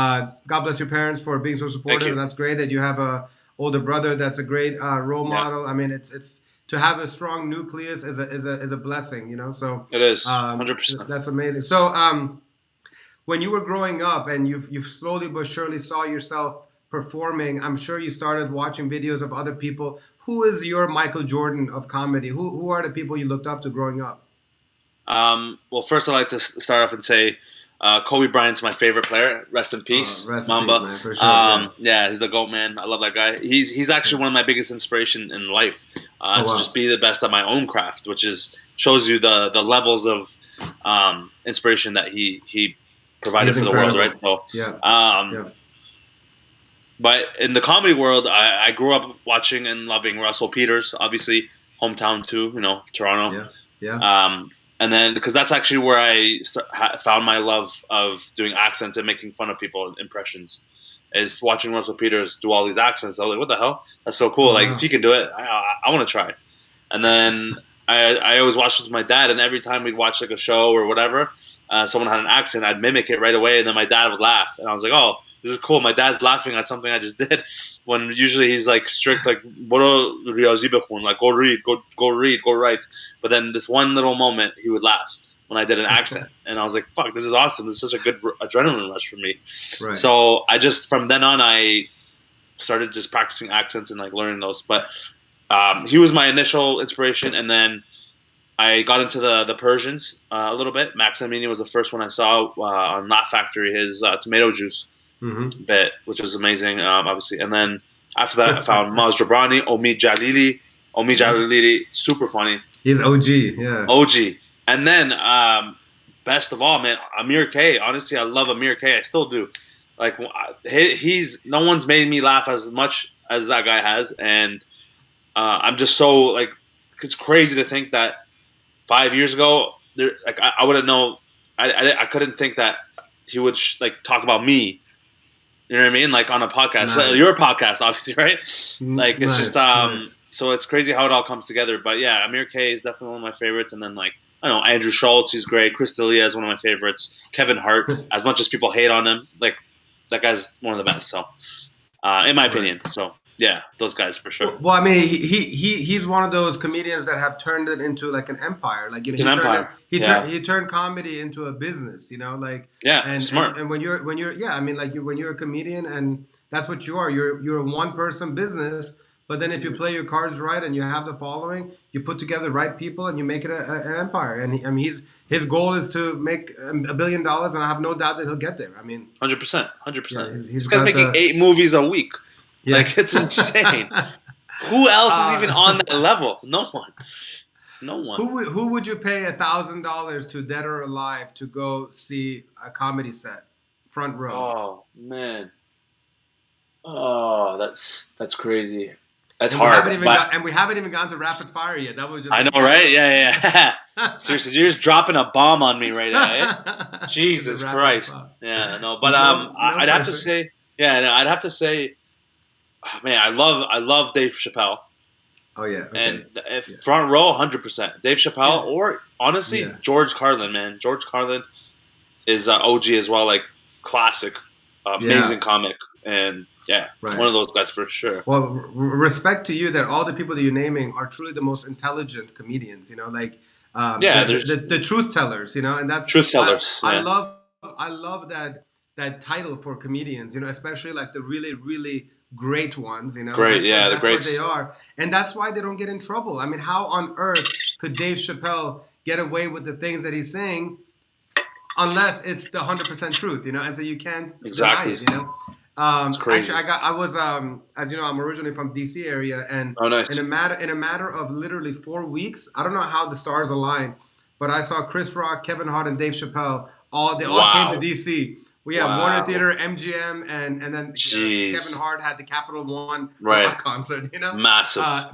uh, God bless your parents for being so supportive and that's great that you have a older brother that's a great uh, role Yeah. model I mean it's it's to have a strong nucleus is a is a is a blessing, you know. So it is um, hundred percent. that's amazing. So um, when you were growing up and you you slowly but surely saw yourself performing, I'm sure you started watching videos of other people. Who is your Michael Jordan of comedy? Who who are the people you looked up to growing up? Um, well, first I'd like to start off and say uh, Kobe Bryant's my favorite player. Rest in peace, Uh, rest in Mamba. peace, man, for sure, um, yeah. he's the goat man. I love that guy. He's he's actually one of my biggest inspiration in life uh, Oh, to wow. just be the best at my own craft, which is shows you the the levels of um, inspiration that he he provided He's for the world, right? So, Yeah. um, Yeah. But in the comedy world, I, I grew up watching and loving Russell Peters, obviously hometown too, you know, Toronto. Yeah. Yeah. Um, and then because that's actually where I st- ha- found my love of doing accents and making fun of people impressions. Is watching Russell Peters do all these accents. I was like, what the hell? That's so cool. Oh, like wow. if he can do it, I, I, I want to try. And then I, I always watched with my dad, and every time we'd watch like a show or whatever, uh, someone had an accent, I'd mimic it right away, and then my dad would laugh, and I was like, oh, this is cool. My dad's laughing at something I just did. When usually he's like strict, like "Boro riyazi bekhun," like go read, go go read, go write. But then this one little moment, he would laugh when I did an accent, and I was like, "Fuck, this is awesome! This is such a good adrenaline rush for me." Right. So I just from then on, I started just practicing accents and like learning those. But um, he was my initial inspiration, and then I got into the the Persians uh, a little bit. Max Amini was the first one I saw uh, on Laugh Factory. His uh, tomato juice hmm bit, which was amazing, um, obviously. And then after that, I found Maz Jobrani, Omid Djalili. Omid Djalili, super funny. He's OG. Yeah. OG. And then, um, best of all, man, Amir K. Honestly, I love Amir K. I still do. Like he, he's no one's made me laugh as much as that guy has, and uh, I'm just so like it's crazy to think that five years ago, there like I, I wouldn't know. I, I I couldn't think that he would sh- like talk about me. You know what I mean? Like on a podcast, Nice. your podcast, obviously, right? Like it's Nice, just um nice. so it's crazy how it all comes together. But yeah, Amir K is definitely one of my favorites and then like I don't know, Andrew Schulz, he's great. Chris D'Elia is one of my favorites. Kevin Hart, as much as people hate on him, like that guy's one of the best. So uh, in my opinion. So yeah, those guys for sure. Well, I mean, he, he he he's one of those comedians that have turned it into like an empire. Like you know, he an turned. It, he Yeah. turned he turned comedy into a business. You know, like Yeah, and, smart. and and when you're when you're yeah, I mean, like you when you're a comedian and that's what you are. You're you're a one person business. But then if you play your cards right and you have the following, you put together the right people and you make it a, a- an empire. And he, I mean, he's his goal is to make a billion dollars, and I have no doubt that he'll get there. I mean, Hundred percent, hundred percent. This guy's making the- eight movies a week. Yeah. Like it's insane. Who else Uh, is even on that level? No one. No one. Who would who would you pay a thousand dollars to, dead or alive, to go see a comedy set, front row? Oh man. Oh, that's that's crazy. That's and we hard. haven't even but- got, and we haven't even gotten to rapid fire yet. That was just I know, right? Yeah, yeah. Seriously, you're just dropping a bomb on me right now. eh? Jesus Christ. Yeah, no, but um, no I'd have to say, yeah, no, I'd have to say, oh, man, I love, I love Dave Chappelle, Oh yeah. Okay. and Yeah. front row, hundred percent, Dave Chappelle, Yeah. or honestly, Yeah. George Carlin, man, George Carlin is uh, OG as well, like classic, uh, amazing comic, and yeah, Right. one of those guys for sure. Well, r- respect to you that all the people that you're naming are truly the most intelligent comedians. You know, like um, Yeah, the, the, the truth tellers. You know, and that's Truth tellers, I, I love I love that that title for comedians. You know, especially like the really really great ones. You know, Great, that's, yeah, the that's what greats. they are, and that's why they don't get in trouble. I mean, how on earth could Dave Chappelle get away with the things that he's saying? Unless it's the hundred percent truth, you know, and so you can't Exactly. deny it, you know. Um, It's crazy. Actually, I got, I was, um, as you know, I'm originally from DC area, and Oh, nice. in a matter, in a matter of literally four weeks, I don't know how the stars aligned, but I saw Chris Rock, Kevin Hart, and Dave Chappelle. All they all Wow. came to DC. We have Wow. Warner Theater, MGM, and and then Jeez. Kevin Hart had the Capital One Right. rock concert. You know, Massive. uh,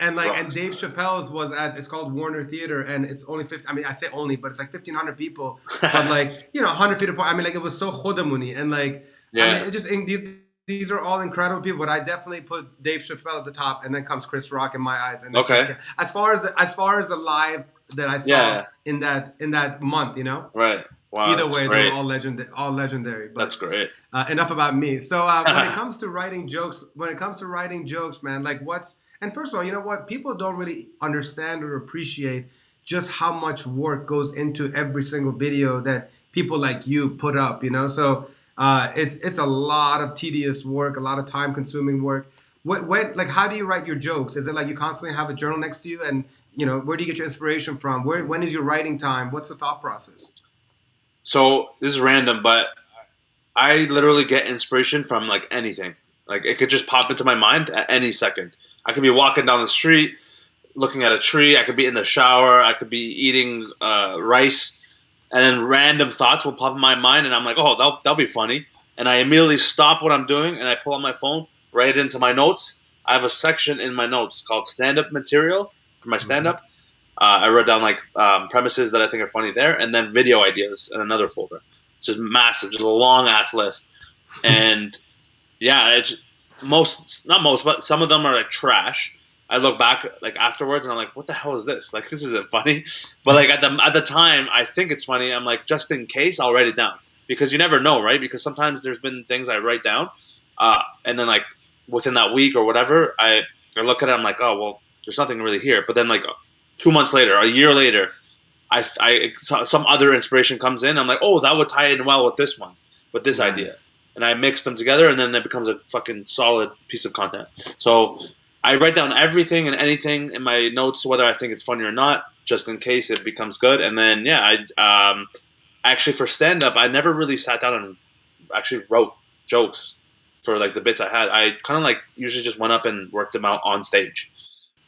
and like and Dave Chappelle's was at it's called Warner Theater and it's only 50 I mean I say only but it's like 1500 people but like you know 100 feet apart I mean like it was so chodamuni and like I Yeah. mean it just in, these, these are all incredible people but I definitely put Dave Chappelle at the top and then comes Chris Rock in my eyes and Okay. as far as as far as the live that I saw Yeah. in that in that month you know right. Wow. either way great. they're all legend all legendary but That's great. uh, enough about me. So uh, when it comes to writing jokes, when it comes to writing jokes, man, like what's and first of all, you know what? People don't really understand or appreciate just how much work goes into every single video that people like you put up. You know, so uh, it's it's a lot of tedious work, a lot of time consuming work. What, when like how do you write your jokes? Is it like you constantly have a journal next to you and you know where do you get your inspiration from? Where when is your writing time? What's the thought process? So this is random, but I literally get inspiration from like anything. Like it could just pop into my mind at any second. I could be walking down the street, looking at a tree. I could be in the shower. I could be eating uh, rice, and then random thoughts will pop in my mind, and I'm like, "Oh, that'll, that'll be funny." And I immediately stop what I'm doing, and I pull out my phone, write it into my notes. I have a section in my notes called stand-up material for my stand-up. Uh, I wrote down like um, premises that I think are funny there, and then video ideas in another folder. It's just massive, just a long ass list. And yeah, it's most not most, but some of them are like trash. I look back like afterwards and I'm like, what the hell is this? Like this isn't funny. But like at the at the time, I think it's funny. I'm like, just in case, I'll write it down because you never know, right? Because sometimes there's been things I write down, uh, and then like within that week or whatever, I I look at it, I'm like, oh well, there's nothing really here. But then like two months later, a year later, I, I some other inspiration comes in. I'm like, oh, that would tie in well with this one, with this idea, and I mix them together, and then it becomes a fucking solid piece of content. So I write down everything and anything in my notes, whether I think it's funny or not, just in case it becomes good. And then yeah, I um, actually for stand up, I never really sat down and actually wrote jokes for like the bits I had. I kind of like usually just went up and worked them out on stage,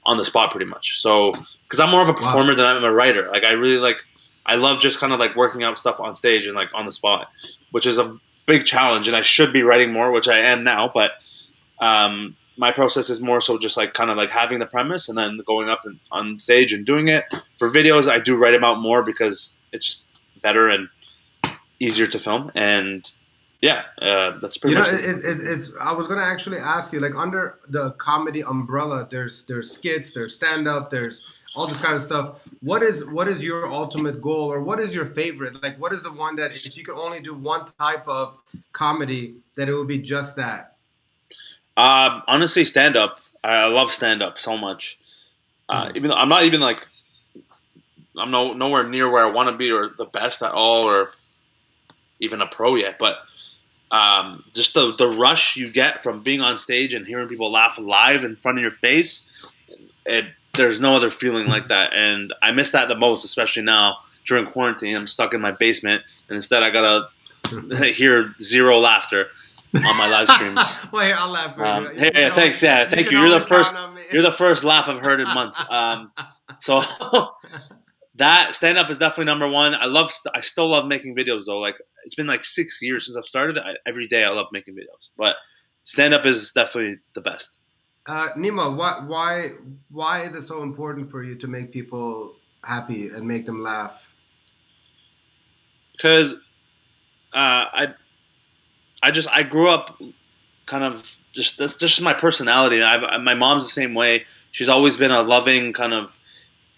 on the spot, pretty much. So because I'm more of a performer than I'm a writer. Like I really like, I love just kind of like working out stuff on stage and like on the spot, which is a big challenge. And I should be writing more, which I am now. But um, my process is more so just like kind of like having the premise and then going up and, on stage and doing it. For videos, I do write them out more because it's just better and easier to film. And yeah, uh, that's pretty you know much it, it. it, it's, it's i was gonna actually ask you like under the comedy umbrella there's there's skits there's stand-up there's all this kind of stuff what is what is your ultimate goal or what is your favorite like what is the one that if you could only do one type of comedy that it would be just that Um, honestly, stand up. I love stand up so much. Uh, Even though I'm not even like, I'm no nowhere near where I want to be or the best at all or even a pro yet. But um, just the the rush you get from being on stage and hearing people laugh live in front of your face, it, there's no other feeling like that. And I miss that the most, especially now during quarantine. I'm stuck in my basement, and instead I gotta hear zero laughter on my live streams. well here i'll laugh for Um, you. You hey, can thanks. Yeah, thank can you. You're the first. You're the first laugh I've heard in months. Um, so that stand up is definitely number one. I love. I still love making videos though. Like it's been like six years since I've started. I, every day I love making videos, but stand up is definitely the best. uh, nemo why why why is it so important for you to make people happy and make them laugh because uh, I, I just I grew up kind of just that's just my personality. I've my mom's the same way. She's always been a loving kind of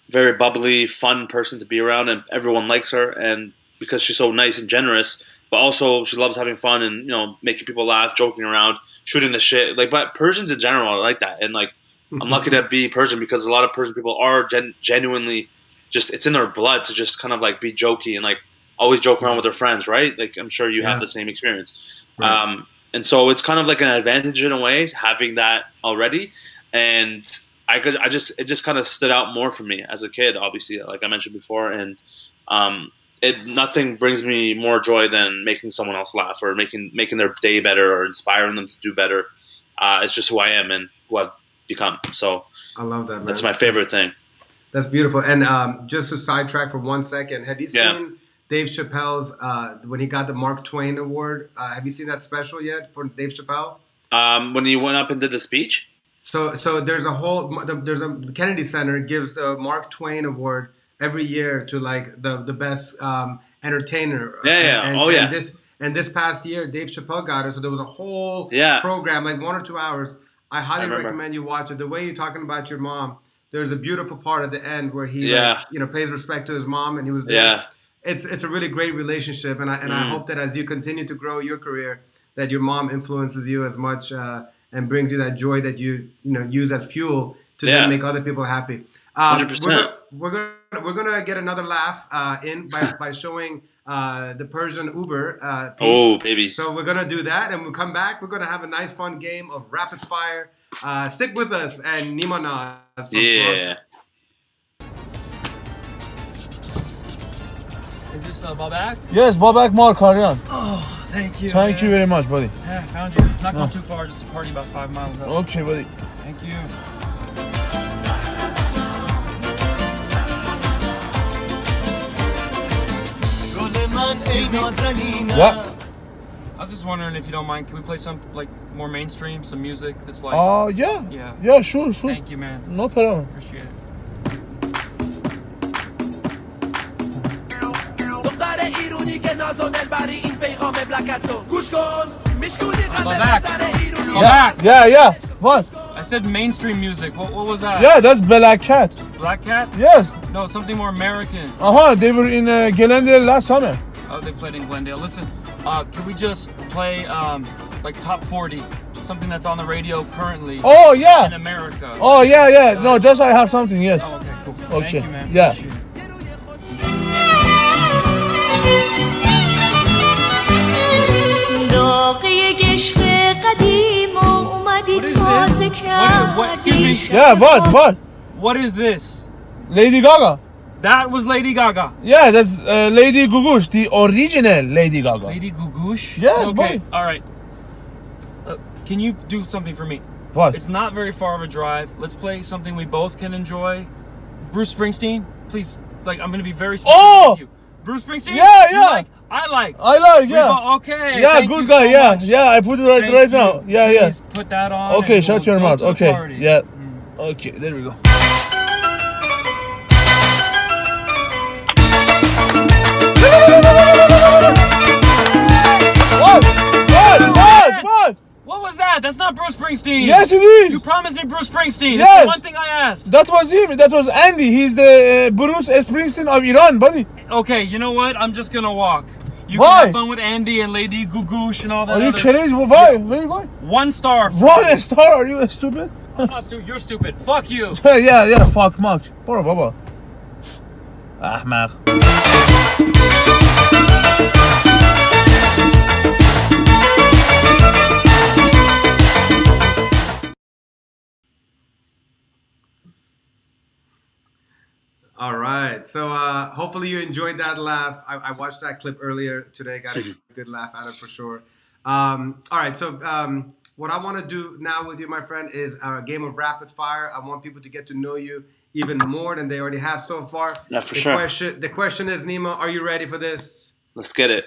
very bubbly, fun person to be around, and everyone likes her. And because she's so nice and generous, but also she loves having fun and you know making people laugh, joking around, shooting the shit. Like, but Persians in general are like that, and like I'm lucky to be Persian because a lot of Persian people are gen- genuinely just it's in their blood to just kind of like be jokey and like always joke around with their friends, right? Like I'm sure you Yeah. have the same experience. Right. Um, and so it's kind of like an advantage in a way having that already. And I could, I just, it just kind of stood out more for me as a kid, obviously, like I mentioned before. And um, it nothing brings me more joy than making someone else laugh or making making their day better or inspiring them to do better. Uh, it's just who I am and who I've become. So I love that, man. that's my favorite thing. That's beautiful. And um, just to sidetrack for one second, have you Yeah. seen Dave Chappelle's uh, when he got the Mark Twain Award? Uh, have you seen that special yet for Dave Chappelle? Um, when he went up and did the speech, So, so there's a whole there's a Kennedy Center gives the Mark Twain Award every year to like the the best um, entertainer. Yeah, yeah. And, Oh, yeah. And this and this past year, Dave Chappelle got it. So there was a whole Yeah. program, like one or two hours. I highly remember. recommend you watch it. The way you're talking about your mom, there's a beautiful part at the end where he, Yeah. like, you know, pays respect to his mom, and he was there. yeah, It's it's a really great relationship, and I and I Mm. hope that as you continue to grow your career, that your mom influences you as much uh, and brings you that joy that you you know use as fuel to Yeah. then make other people happy. Um, 100%. We're gonna, we're gonna we're gonna get another laugh uh, in by, by showing uh, the Persian Uber. Uh, piece. oh baby, So we're gonna do that, and we'll come back. We're gonna have a nice, fun game of rapid fire. Uh, stick with us, and Nima Naz from Toronto. yeah. Is this uh, Babak? Yes, Babak Markarian. Oh, thank you. Thank you very much, buddy. Yeah, found you. Not going too far, just a party about five miles up. Okay, buddy. Thank you. Yeah. I was just wondering if you don't mind, can we play some like more mainstream, some music that's like? Uh, yeah. Yeah. Yeah, sure, sure. Thank you, man. No problem. Appreciate it. ایرونی که نازو دلبری این پیغام بلکتو گوش کن میشکونی قلب Babak. پسر ایرونی Babak. Yeah, yeah. What? I said mainstream music. What, what was that? Yeah, that's Black Cat. Black Cat? Yes. No, something more American. Uh huh. They were in uh, Glendale last summer. Oh, they played in Glendale. Listen, uh, can we just play um, like top 40, something that's on the radio currently Oh in yeah. America? Oh yeah, yeah. No, just I have something. Yes. Oh, okay, cool. Okay, Thank you, man. yeah. Appreciate it. داغی عشق قدیم اومدی What is تازه this? What, what, excuse کردی me. Yeah. What? What? What is this? Lady Gaga. That was Lady Gaga. Yeah, that's uh, Lady Gugush, the original Lady Gaga. Lady Gugush? Yes, Okay, boy. all right. Uh, can you do something for me? What? It's not very far of a drive. Let's play something we both can enjoy. Bruce Springsteen, please. Like, I'm going to be very specific Oh! with you. Bruce Springsteen? Yeah, yeah. like? I like. I like. Yeah. okay. Yeah, good guy. so yeah, much. yeah. I put it right Thank right you. now. Yeah, yeah. Please put that on. Okay, shut we'll your mouth. Okay. party. Yeah. Mm. Okay, there we go. What? What? What? What? What was that? That's not Bruce Springsteen. Yes, it is. You promised me Bruce Springsteen. Yes. That's the one thing I asked. That was him. That was Andy. He's the uh, Bruce Springsteen of Iran, buddy. Okay, you know what? I'm just gonna walk. You Why? can have fun with Andy and Lady Gugush and all that. Are you other... crazy? Why? Where are you going? One star. One star? Are you stupid? I'm not stupid. You're stupid. Fuck you. yeah, yeah. Fuck, Mark. Bora, baba. Ahmaq. All right. So uh, hopefully you enjoyed that laugh. I, I watched that clip earlier today. Got a good laugh out of it for sure. Um, all right. So um, what I want to do now with you, my friend, is a game of rapid fire. I want people to get to know you even more than they already have so far. Yeah, for the sure. Question, the question is, Nima, are you ready for this? Let's get it.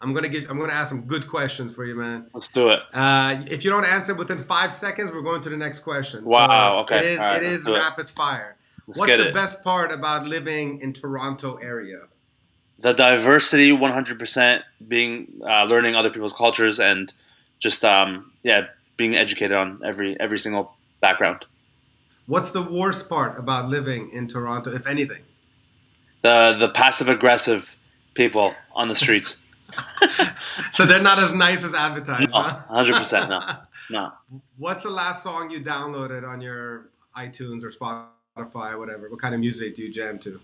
I'm gonna get. I'm gonna ask some good questions for you, man. Let's do it. Uh, if you don't answer within five seconds, we're going to the next question. Wow, okay. It is. Right, it is do it. rapid fire. Let's What's the it. best part about living in Toronto area? The diversity, 100% being uh, learning other people's cultures and just um, yeah, being educated on every every single background. What's the worst part about living in Toronto, if anything? The the passive aggressive people on the streets. So they're not as nice as advertised, No, huh? 100% no. No. What's the last song you downloaded on your iTunes or Spotify or whatever? What kind of music do you jam to?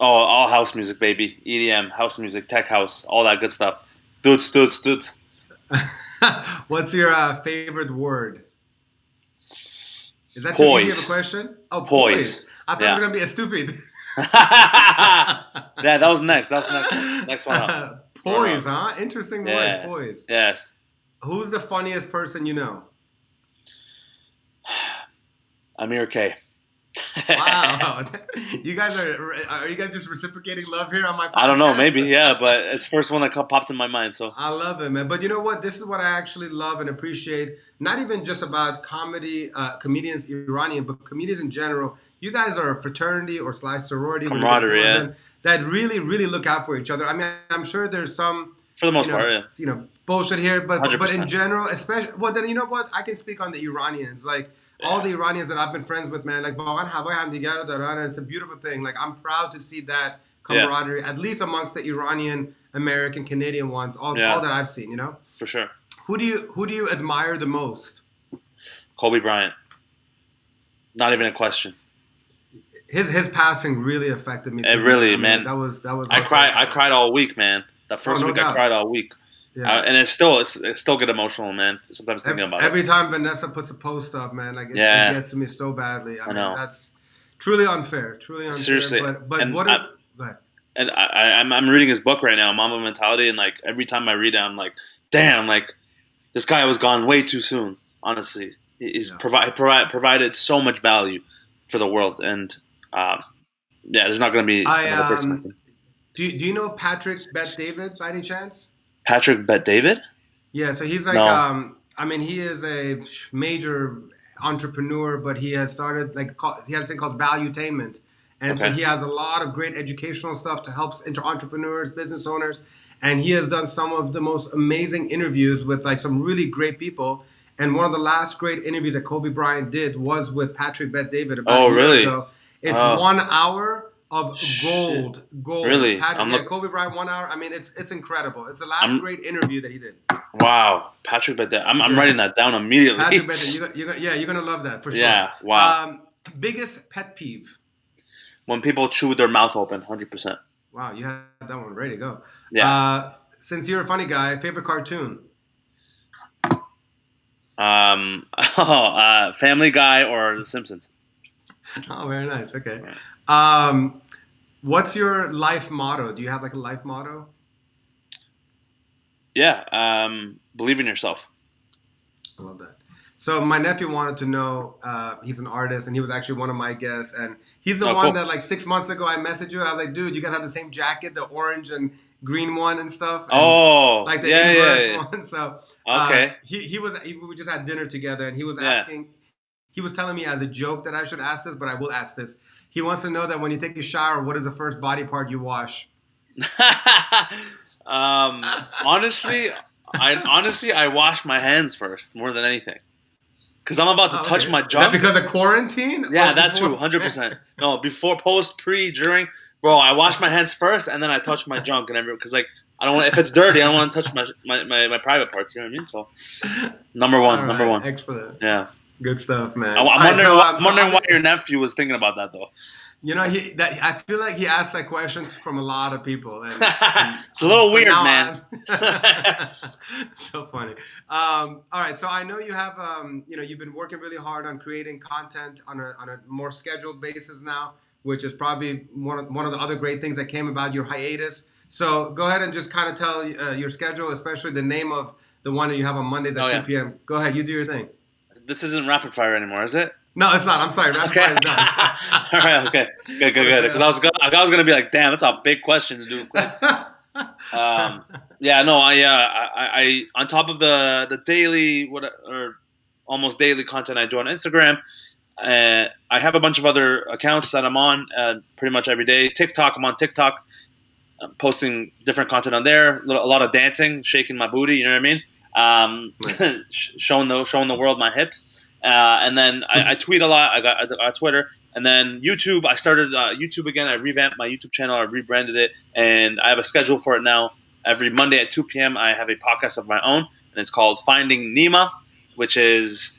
Oh, all house music, baby. EDM, house music, tech house, all that good stuff. Dudes, dudes, dudes. What's your uh, favorite word? Is that too easy of Poise. a question? Oh, Poise. poise. I thought it Yeah. was gonna be a stupid. yeah, that was next. That was next. Next one up. poise, huh? Interesting word, poise. Yes. Who's the funniest person you know? Amir K. Wow, you guys are are you guys just reciprocating love here on my? Podcast? I don't know, maybe, yeah, but it's the first one that popped in my mind. So I love it, man. But you know what? This is what I actually love and appreciate. Not even just about comedy, uh, comedians Iranian, but comedians in general. You guys are a fraternity or slash sorority, Camaraderie, yeah. that really, really look out for each other. I mean, I'm sure there's some for the most you know, part, yeah. you know, bullshit here, but but in general, especially well, then you know what? I can speak on the Iranians, like all Yeah. the Iranians that I've been friends with, man. Like واقعا هوای همدیگه رو دارن, and it's a beautiful thing. Like I'm proud to see that camaraderie, at least amongst the Iranian, American, Canadian ones, all, Yeah. all that I've seen. You know, for sure. who do you who do you admire the most? Kobe Bryant. Not even a question. His his passing really affected me. It too, really, I mean, man. That was that was. I cried. I cried all week, man. That first Oh, no week, I doubt. cried all week, Yeah. uh, and it's still it's, it's still get emotional, man. Sometimes thinking Every, about every it. time Vanessa puts a post up, man, like it, Yeah. it gets to me so badly. I, I mean, know. that's truly unfair. Truly unfair. Seriously, but but and what? I- ahead. And I, I, I'm I'm reading his book right now, Mamba Mentality, and like every time I read it, I'm like, damn, like this guy was gone way too soon. Honestly, he's Yeah. provide provide provided so much value for the world, and um, yeah, there's not going to be I, another um. Do you, do you know Patrick Bet David by any chance? Patrick Bet David. Yeah, so he's like, No. um, I mean, he is a major entrepreneur, but he has started like he has a thing called Valuetainment, and so he has a lot of great educational stuff to help inter entrepreneurs, business owners, and he has done some of the most amazing interviews with like some really great people. And one of the last great interviews that Kobe Bryant did was with Patrick Bet David about Oh, really? ago. It's Oh. one hour of gold, gold. Really? Patrick, I'm yeah, look- Kobe Bryant, one hour. I mean, it's it's incredible. It's the last I'm- great interview that he did. Wow, Patrick David. I'm, I'm Yeah. writing that down immediately. Patrick Benton, you you yeah, you're gonna love that for sure. Yeah, wow. Um, biggest pet peeve. when people chew with their mouth open, hundred percent. Wow, you had that one ready to go. Yeah. Uh, since you're a funny guy, favorite cartoon? Um, oh, uh, Family Guy or The Simpsons. Oh, very nice. Okay. Um, what's your life motto? Do you have like a life motto? Yeah, um, believe in yourself. I love that. So my nephew wanted to know. Uh, he's an artist, and he was actually one of my guests. And he's the Oh, one cool. that like six months ago I messaged you. I was like, dude, you gotta have the same jacket, the orange and green one and stuff. And, Oh, like the yeah, inverse yeah, yeah. one. So uh, Okay. he he was he, we just had dinner together, and he was asking. He was telling me as a joke that I should ask this, but I will ask this. He wants to know that when you take a shower, what is the first body part you wash? um, honestly, I honestly I wash my hands first more than anything, because I'm about to Oh, touch okay. my Is that junk. because of quarantine? yeah, Or that before- too, hundred percent. No, before, post, pre, during, bro. I wash my hands first, and then I touch my junk and everything. Because like I don't want if it's dirty, I don't want to touch my, my, my, my private parts. You know what I mean? So number one, number one. Excellent. Yeah, Good stuff, man. I, am All right, wondering, so, um, I'm wondering I'm- why your nephew was thinking about that though. You know, he that I feel like he asked that question from a lot of people. And, it's a little weird, man. So funny. Um, all right, so I know you have, um, you know, you've been working really hard on creating content on a on a more scheduled basis now, which is probably one of one of the other great things that came about your hiatus. So go ahead and just kind of tell uh, your schedule, especially the name of the one that you have on Mondays at Oh, 2 yeah. p.m. Go ahead, you do your thing. This isn't rapid fire anymore, is it? No, it's not. I'm sorry. Rapid Okay. fire is done. All right. Okay. Good. Good. Good. Because I was gonna, I was gonna be like, damn, that's a big question to do. Um, yeah. No. I, uh, I. I. On top of the the daily what or almost daily content I do on Instagram, uh, I have a bunch of other accounts that I'm on uh, pretty much every day. TikTok. I'm on TikTok, uh, posting different content on there. A lot of dancing, shaking my booty. You know what I mean? Um, Nice. showing the showing the world my hips. Uh, and then I, I tweet a lot. I got, I Twitter, and then YouTube. I started uh, YouTube again. I revamped my YouTube channel. I rebranded it, and I have a schedule for it now. Every Monday at 2 p.m., I have a podcast of my own, and it's called Finding Nima, which is,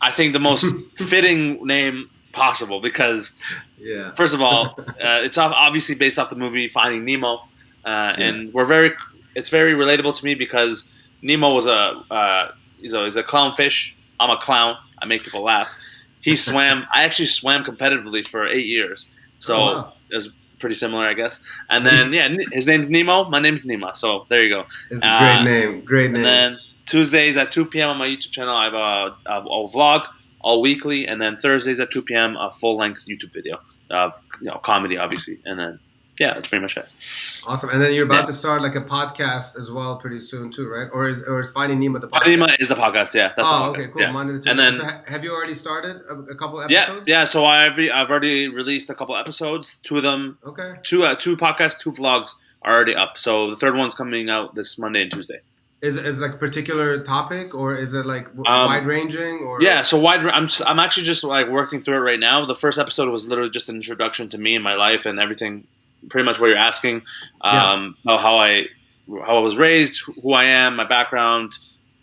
I think, the most fitting name possible because Yeah. first of all, uh, it's obviously based off the movie Finding Nemo, uh, and we're very it's very relatable to me because Nemo was a uh, he's a he's a clownfish. I'm a clown. I make people laugh. He swam. I actually swam competitively for eight years, so Oh, wow. it was pretty similar, I guess. And then yeah, his name's Nemo. My name's Nima. So there you go. It's a Uh, great name. Great name. And then Tuesdays at 2 p.m. on my YouTube channel, I have a, a, a vlog all weekly, and then Thursdays at 2 p.m. a full length YouTube video, uh, you know, comedy obviously, and then yeah, that's pretty much it. awesome. And then you're about Yeah. to start like a podcast as well pretty soon too, right? Or is or is Finding Nemo the podcast? Finding is the podcast, yeah. That's the oh, podcast, okay, cool. yeah. Monday Tuesday. And then so ha- have you already started a, a couple episodes? yeah. yeah. So I've I've already released a couple episodes. Two of them, Okay. two uh, two podcasts, two vlogs are already up. So the third one's coming out this Monday and Tuesday. Is is it like a particular topic or is it like w- Um, wide ranging or Yeah, so wide. I'm s- I'm actually just like working through it right now. The first episode was literally just an introduction to me and my life and everything, pretty much what you're asking, um, about how I how I was raised, who I am, my background,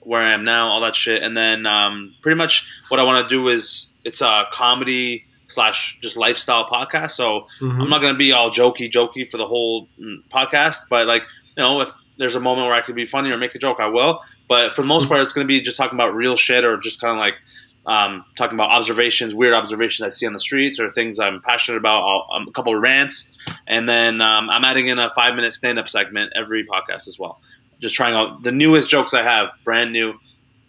where I am now, all that shit, and then um, pretty much what I want to do is it's a comedy slash just lifestyle podcast. So Mhm. I'm not gonna be all jokey jokey for the whole mm, podcast, but like you know if there's a moment where I could be funny or make a joke, I will. But for the most part, it's going to be just talking about real shit or just kind of like um, talking about observations, weird observations I see on the streets or things I'm passionate about. I'll, um, a couple of rants, and then um, I'm adding in a five minute stand up segment every podcast as well. Just trying out the newest jokes I have, brand new,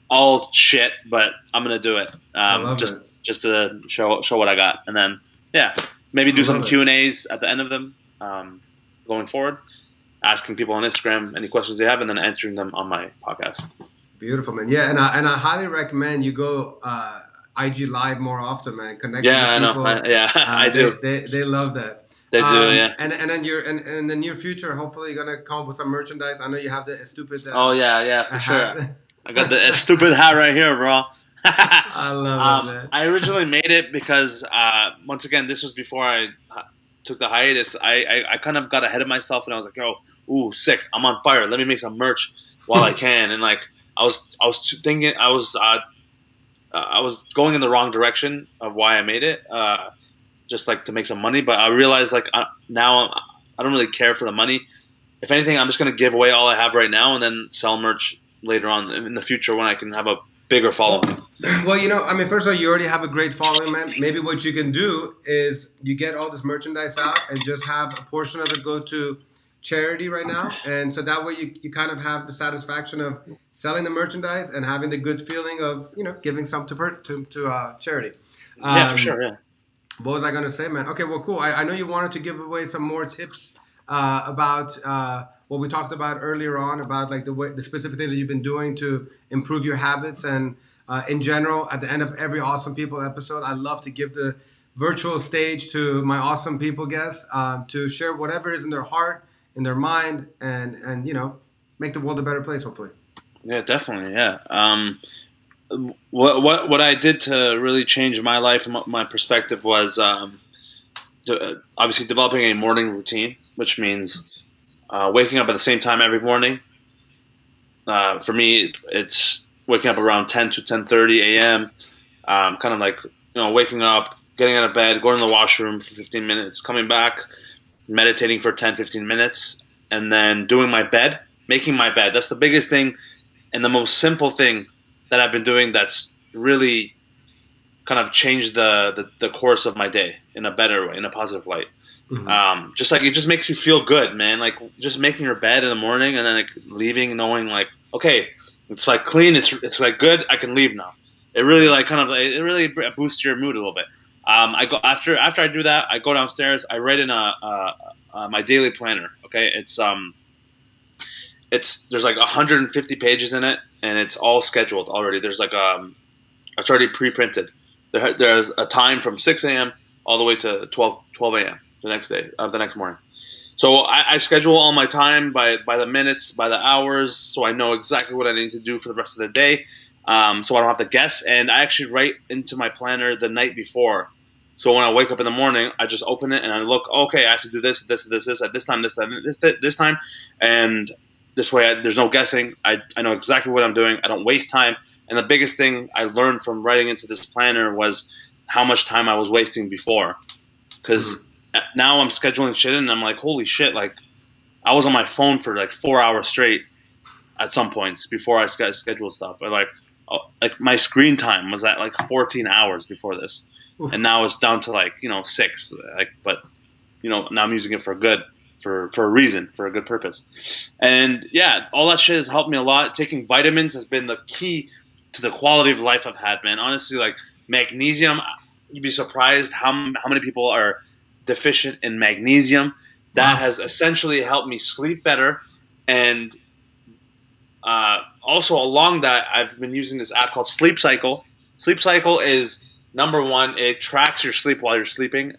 all shit, but I'm gonna do it. Um, just it. just to show show what I got, and then yeah, maybe do some. Q and A's at the end of them um, going forward, asking people on Instagram any questions they have, and then answering them on my podcast. Beautiful man. Yeah, and I and I highly recommend you go uh, IG live more often, man. Connect Yeah, I with know. people. I- yeah, Uh, I they- do. They, they love that. They do, Um, yeah. And and then you're and, and in the near future, hopefully you're gonna come up with some merchandise. I know you have the stupid. Uh, Oh yeah, yeah, for hat. sure. I got the stupid hat right here, bro. I love Um, it, man. I originally made it because uh, once again, this was before I uh, took the hiatus. I, I, I kind of got ahead of myself, and I was like, "Yo, ooh, sick! I'm on fire. Let me make some merch while I can." And like, I was I was thinking, I was uh, uh, I was going in the wrong direction of why I made it, uh, just like to make some money. But I realized like uh, now I'm, I don't really care for the money. If anything, I'm just gonna give away all I have right now, and then sell merch later on in the future when I can have a bigger following. Well, you know, I mean, first of all, you already have a great following, man. Maybe what you can do is you get all this merchandise out and just have a portion of it go to charity right now. And so that way you, you kind of have the satisfaction of selling the merchandise and having the good feeling of, you know, giving some to, per- to, to uh, charity. yeah, Um, for sure. Yeah. What was I going to say, man? Okay, well, cool. I, I know you wanted to give away some more tips uh, about uh, what we talked about earlier on about like the way, the specific things that you've been doing to improve your habits and uh, in general. At the end of every awesome people episode, I love to give the virtual stage to my awesome people guests um, to share whatever is in their heart, in their mind, and and you know make the world a better place. Hopefully. Yeah, definitely. Yeah. Um, what what what I did to really change my life and my perspective was um, obviously developing a morning routine, which means uh, waking up at the same time every morning. Uh, for me, it's waking up around ten to ten thirty a.m. Um, kind of like you know waking up, getting out of bed, going to the washroom for fifteen minutes, coming back, meditating for 10, 15 minutes, and then doing my bed, making my bed. That's the biggest thing and the most simple thing that I've been doing that's really kind of changed the, the, the course of my day in a better way, in a positive light. Um, just like it just makes you feel good, man. Like just making your bed in the morning and then like leaving, knowing like, okay, it's like clean, it's it's like good, I can leave now. It really like kind of it really boosts your mood a little bit. Um, I go after after I do that, I go downstairs, I write in a, a, a my daily planner. Okay, it's um, it's there's like 150 pages in it, and it's all scheduled already. There's like um, it's already pre-printed. There, there's a time from 6 a.m. all the way to 12 12 a.m. the next day, uh, the next morning. So I, I schedule all my time by by the minutes, by the hours, so I know exactly what I need to do for the rest of the day. Um, so I don't have to guess. And I actually write into my planner the night before. So when I wake up in the morning, I just open it and I look. Okay, I have to do this, this, this, this at this time, this time, this, this time, and this way I, there's no guessing. I, I know exactly what I'm doing. I don't waste time. And the biggest thing I learned from writing into this planner was how much time I was wasting before. Because now I'm scheduling shit and I'm like, holy shit! Like I was on my phone for like four hours straight at some points before I scheduled stuff. Or like, oh, Uh, like my screen time was at like 14 hours before this, Oof. and now it's down to like you know six. Like, but you know now I'm using it for good, for for a reason, for a good purpose. And yeah, all that shit has helped me a lot. Taking vitamins has been the key to the quality of life I've had, man. Honestly, like magnesium, you'd be surprised how how many people are deficient in magnesium. That Wow. has essentially helped me sleep better, and uh, also along that, I've been using this app called Sleep Cycle. Sleep Cycle is number one. It tracks your sleep while you're sleeping.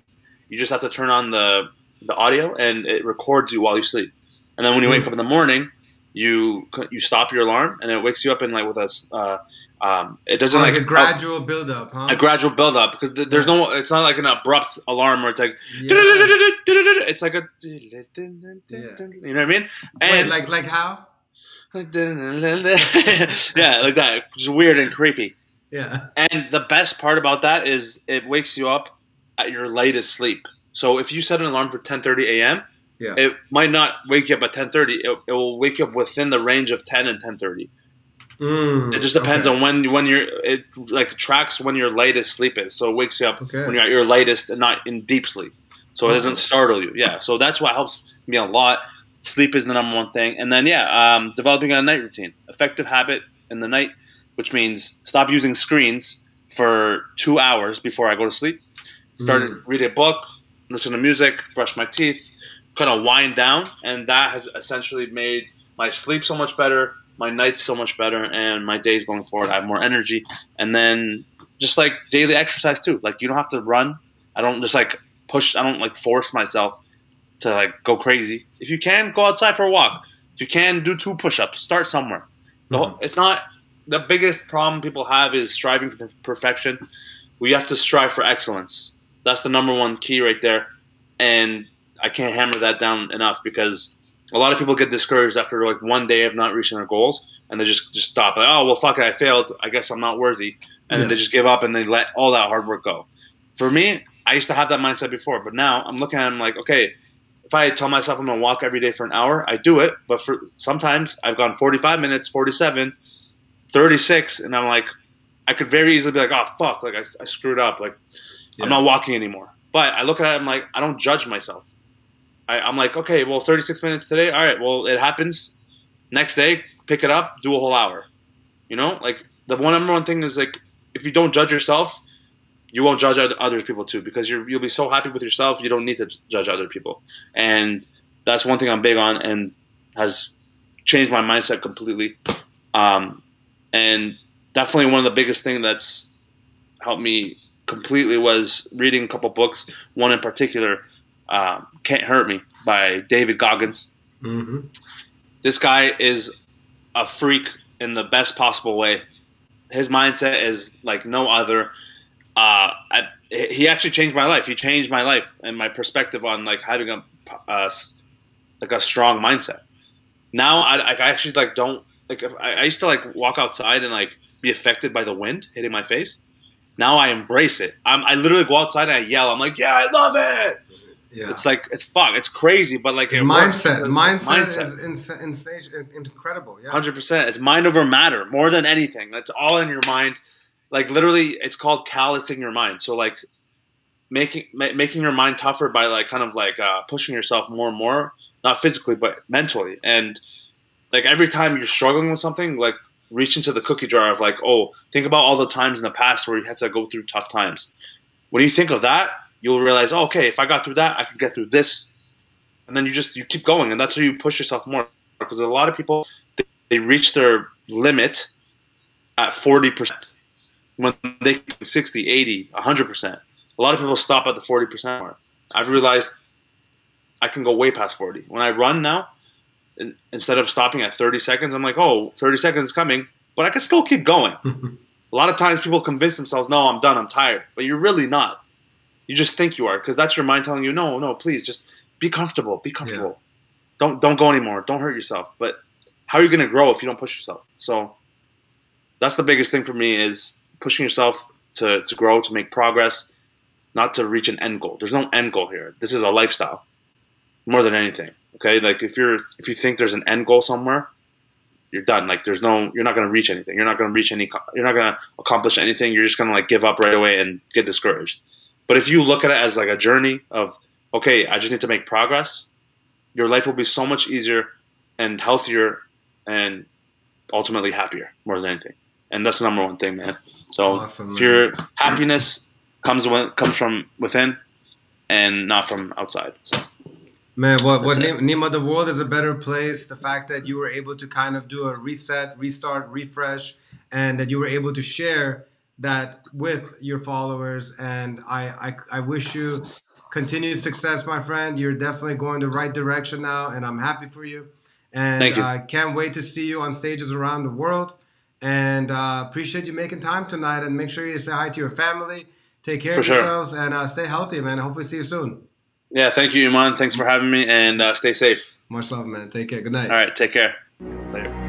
You just have to turn on the the audio, and it records you while you sleep. And then when you wake up in the morning, you you stop your alarm, and it wakes you up in like with a uh, um, it doesn't like, like a gradual build up, huh? a gradual build up because th- there's no it's not like an abrupt alarm where it's like Yeah. it's like a you know what I mean Wait, and like like how? yeah like that it's weird and creepy Yeah. and the best part about that is it wakes you up at your lightest sleep so if you set an alarm for 10:30 a.m. Yeah. it might not wake you up at 10:30 it, it will wake you up within the range of 10 and 10:30 Mm, it just depends okay. on when when you're it like tracks when your lightest sleep is. So it wakes you up Okay. when you're at your lightest and not in deep sleep. So it doesn't startle you. Yeah. So that's what helps me a lot. Sleep is the number one thing. And then yeah, um, developing a night routine. Effective habit in the night, which means stop using screens for two hours before I go to sleep. Start Mm. read a book, listen to music, brush my teeth, kind of wind down, and that has essentially made my sleep so much better, my nights so much better, and my days going forward. I have more energy, and then just like daily exercise too. Like you don't have to run. I don't just like push. I don't like force myself to like go crazy. If you can, go outside for a walk. If you can, do two push-ups. Start somewhere. Whole- mm-hmm. It's not the biggest problem people have is striving for perfection. We have to strive for excellence. That's the number one key right there, and I can't hammer that down enough because a lot of people get discouraged after like one day of not reaching their goals, and they just just stop. Like, oh well, fuck it, I failed. I guess I'm not worthy, and then they just give up and they let all that hard work go. For me, I used to have that mindset before, but now I'm looking at it I'm like, okay, if I tell myself I'm gonna walk every day for an hour, I do it. But for sometimes I've gone 45 minutes, 47, 36, and I'm like, I could very easily be like, oh fuck, like I, I screwed up, like Yeah. I'm not walking anymore. But I look at it, I'm like, I don't judge myself. I, I'm like, okay, well, 36 minutes today, all right, well, it happens. Next day, pick it up, do a whole hour. You know, like the one number one thing is like, if you don't judge yourself, you won't judge other people too because you're, you'll be so happy with yourself you don't need to judge other people. And that's one thing i'm big on and has changed my mindset completely. Um, and definitely one of the biggest thing that's helped me completely was reading a couple books. One in particular uh, can't hurt me by david goggins. Hmm this guy is a freak in the best possible way. His mindset is like no other. Uh, I, he actually changed my life. He changed my life and my perspective on like having a uh, like a strong mindset. Now I, I actually like don't like I, I used to like walk outside and like be affected by the wind hitting my face. Now I embrace it. I'm, I literally go outside and I yell. I'm like, yeah, I love it. Yeah. It's like it's fuck. It's crazy, but like it works mindset, mindset, is incredible. Yeah. Hundred percent. It's mind over matter more than anything. That's all in your mind. Like literally, it's called callousing your mind. So like making ma- making your mind tougher by like kind of like uh, pushing yourself more and more, not physically but mentally. And like every time you're struggling with something, like reach into the cookie jar of like, oh, think about all the times in the past where you had to go through tough times. When you think of that, you'll realize, oh, okay, if I got through that, I can get through this. And then you just you keep going, and that's how you push yourself more. Because a lot of people they, they reach their limit at forty percent when they can 60, 80, 100 percent. A lot of people stop at the forty percent mark. I've realized I can go way past forty. When I run now, in, instead of stopping at thirty seconds, I'm like, oh, 30 seconds is coming, but I can still keep going. a lot of times people convince themselves, no, I'm done, I'm tired, but you're really not. You just think you are because that's your mind telling you, no, no, please, just be comfortable, be comfortable. Don't don't go anymore. Don't hurt yourself. But how are you going to grow if you don't push yourself? So that's the biggest thing for me is pushing yourself to, to grow, to make progress, not to reach an end goal. There's no end goal here. This is a lifestyle more than anything. Okay, like if you're if you think there's an end goal somewhere, you're done. Like there's no, you're not going to reach anything. You're not going to reach any. You're not going to accomplish anything. You're just going to like give up right away and get discouraged. But if you look at it as like a journey of, okay, I just need to make progress, your life will be so much easier and healthier and ultimately happier more than anything. And that's the number one thing, man. So Awesome, if man. your happiness comes wi- comes from within and not from outside. So. Man, what what That's it. Nima, the world is a better place. The fact that you were able to kind of do a reset, restart, refresh, and that you were able to share that with your followers. And I I, I wish you continued success, my friend. You're definitely going the right direction now, and I'm happy for you. And. I can't wait to see you on stages around the world. And uh, appreciate you making time tonight. And make sure you say hi to your family. Take care For of sure. yourselves and uh, stay healthy, man. Hopefully, see you soon. Yeah, thank you, Iman. Thanks for having me, and uh, stay safe. Much love, man. Take care. Good night. All right, take care. Later.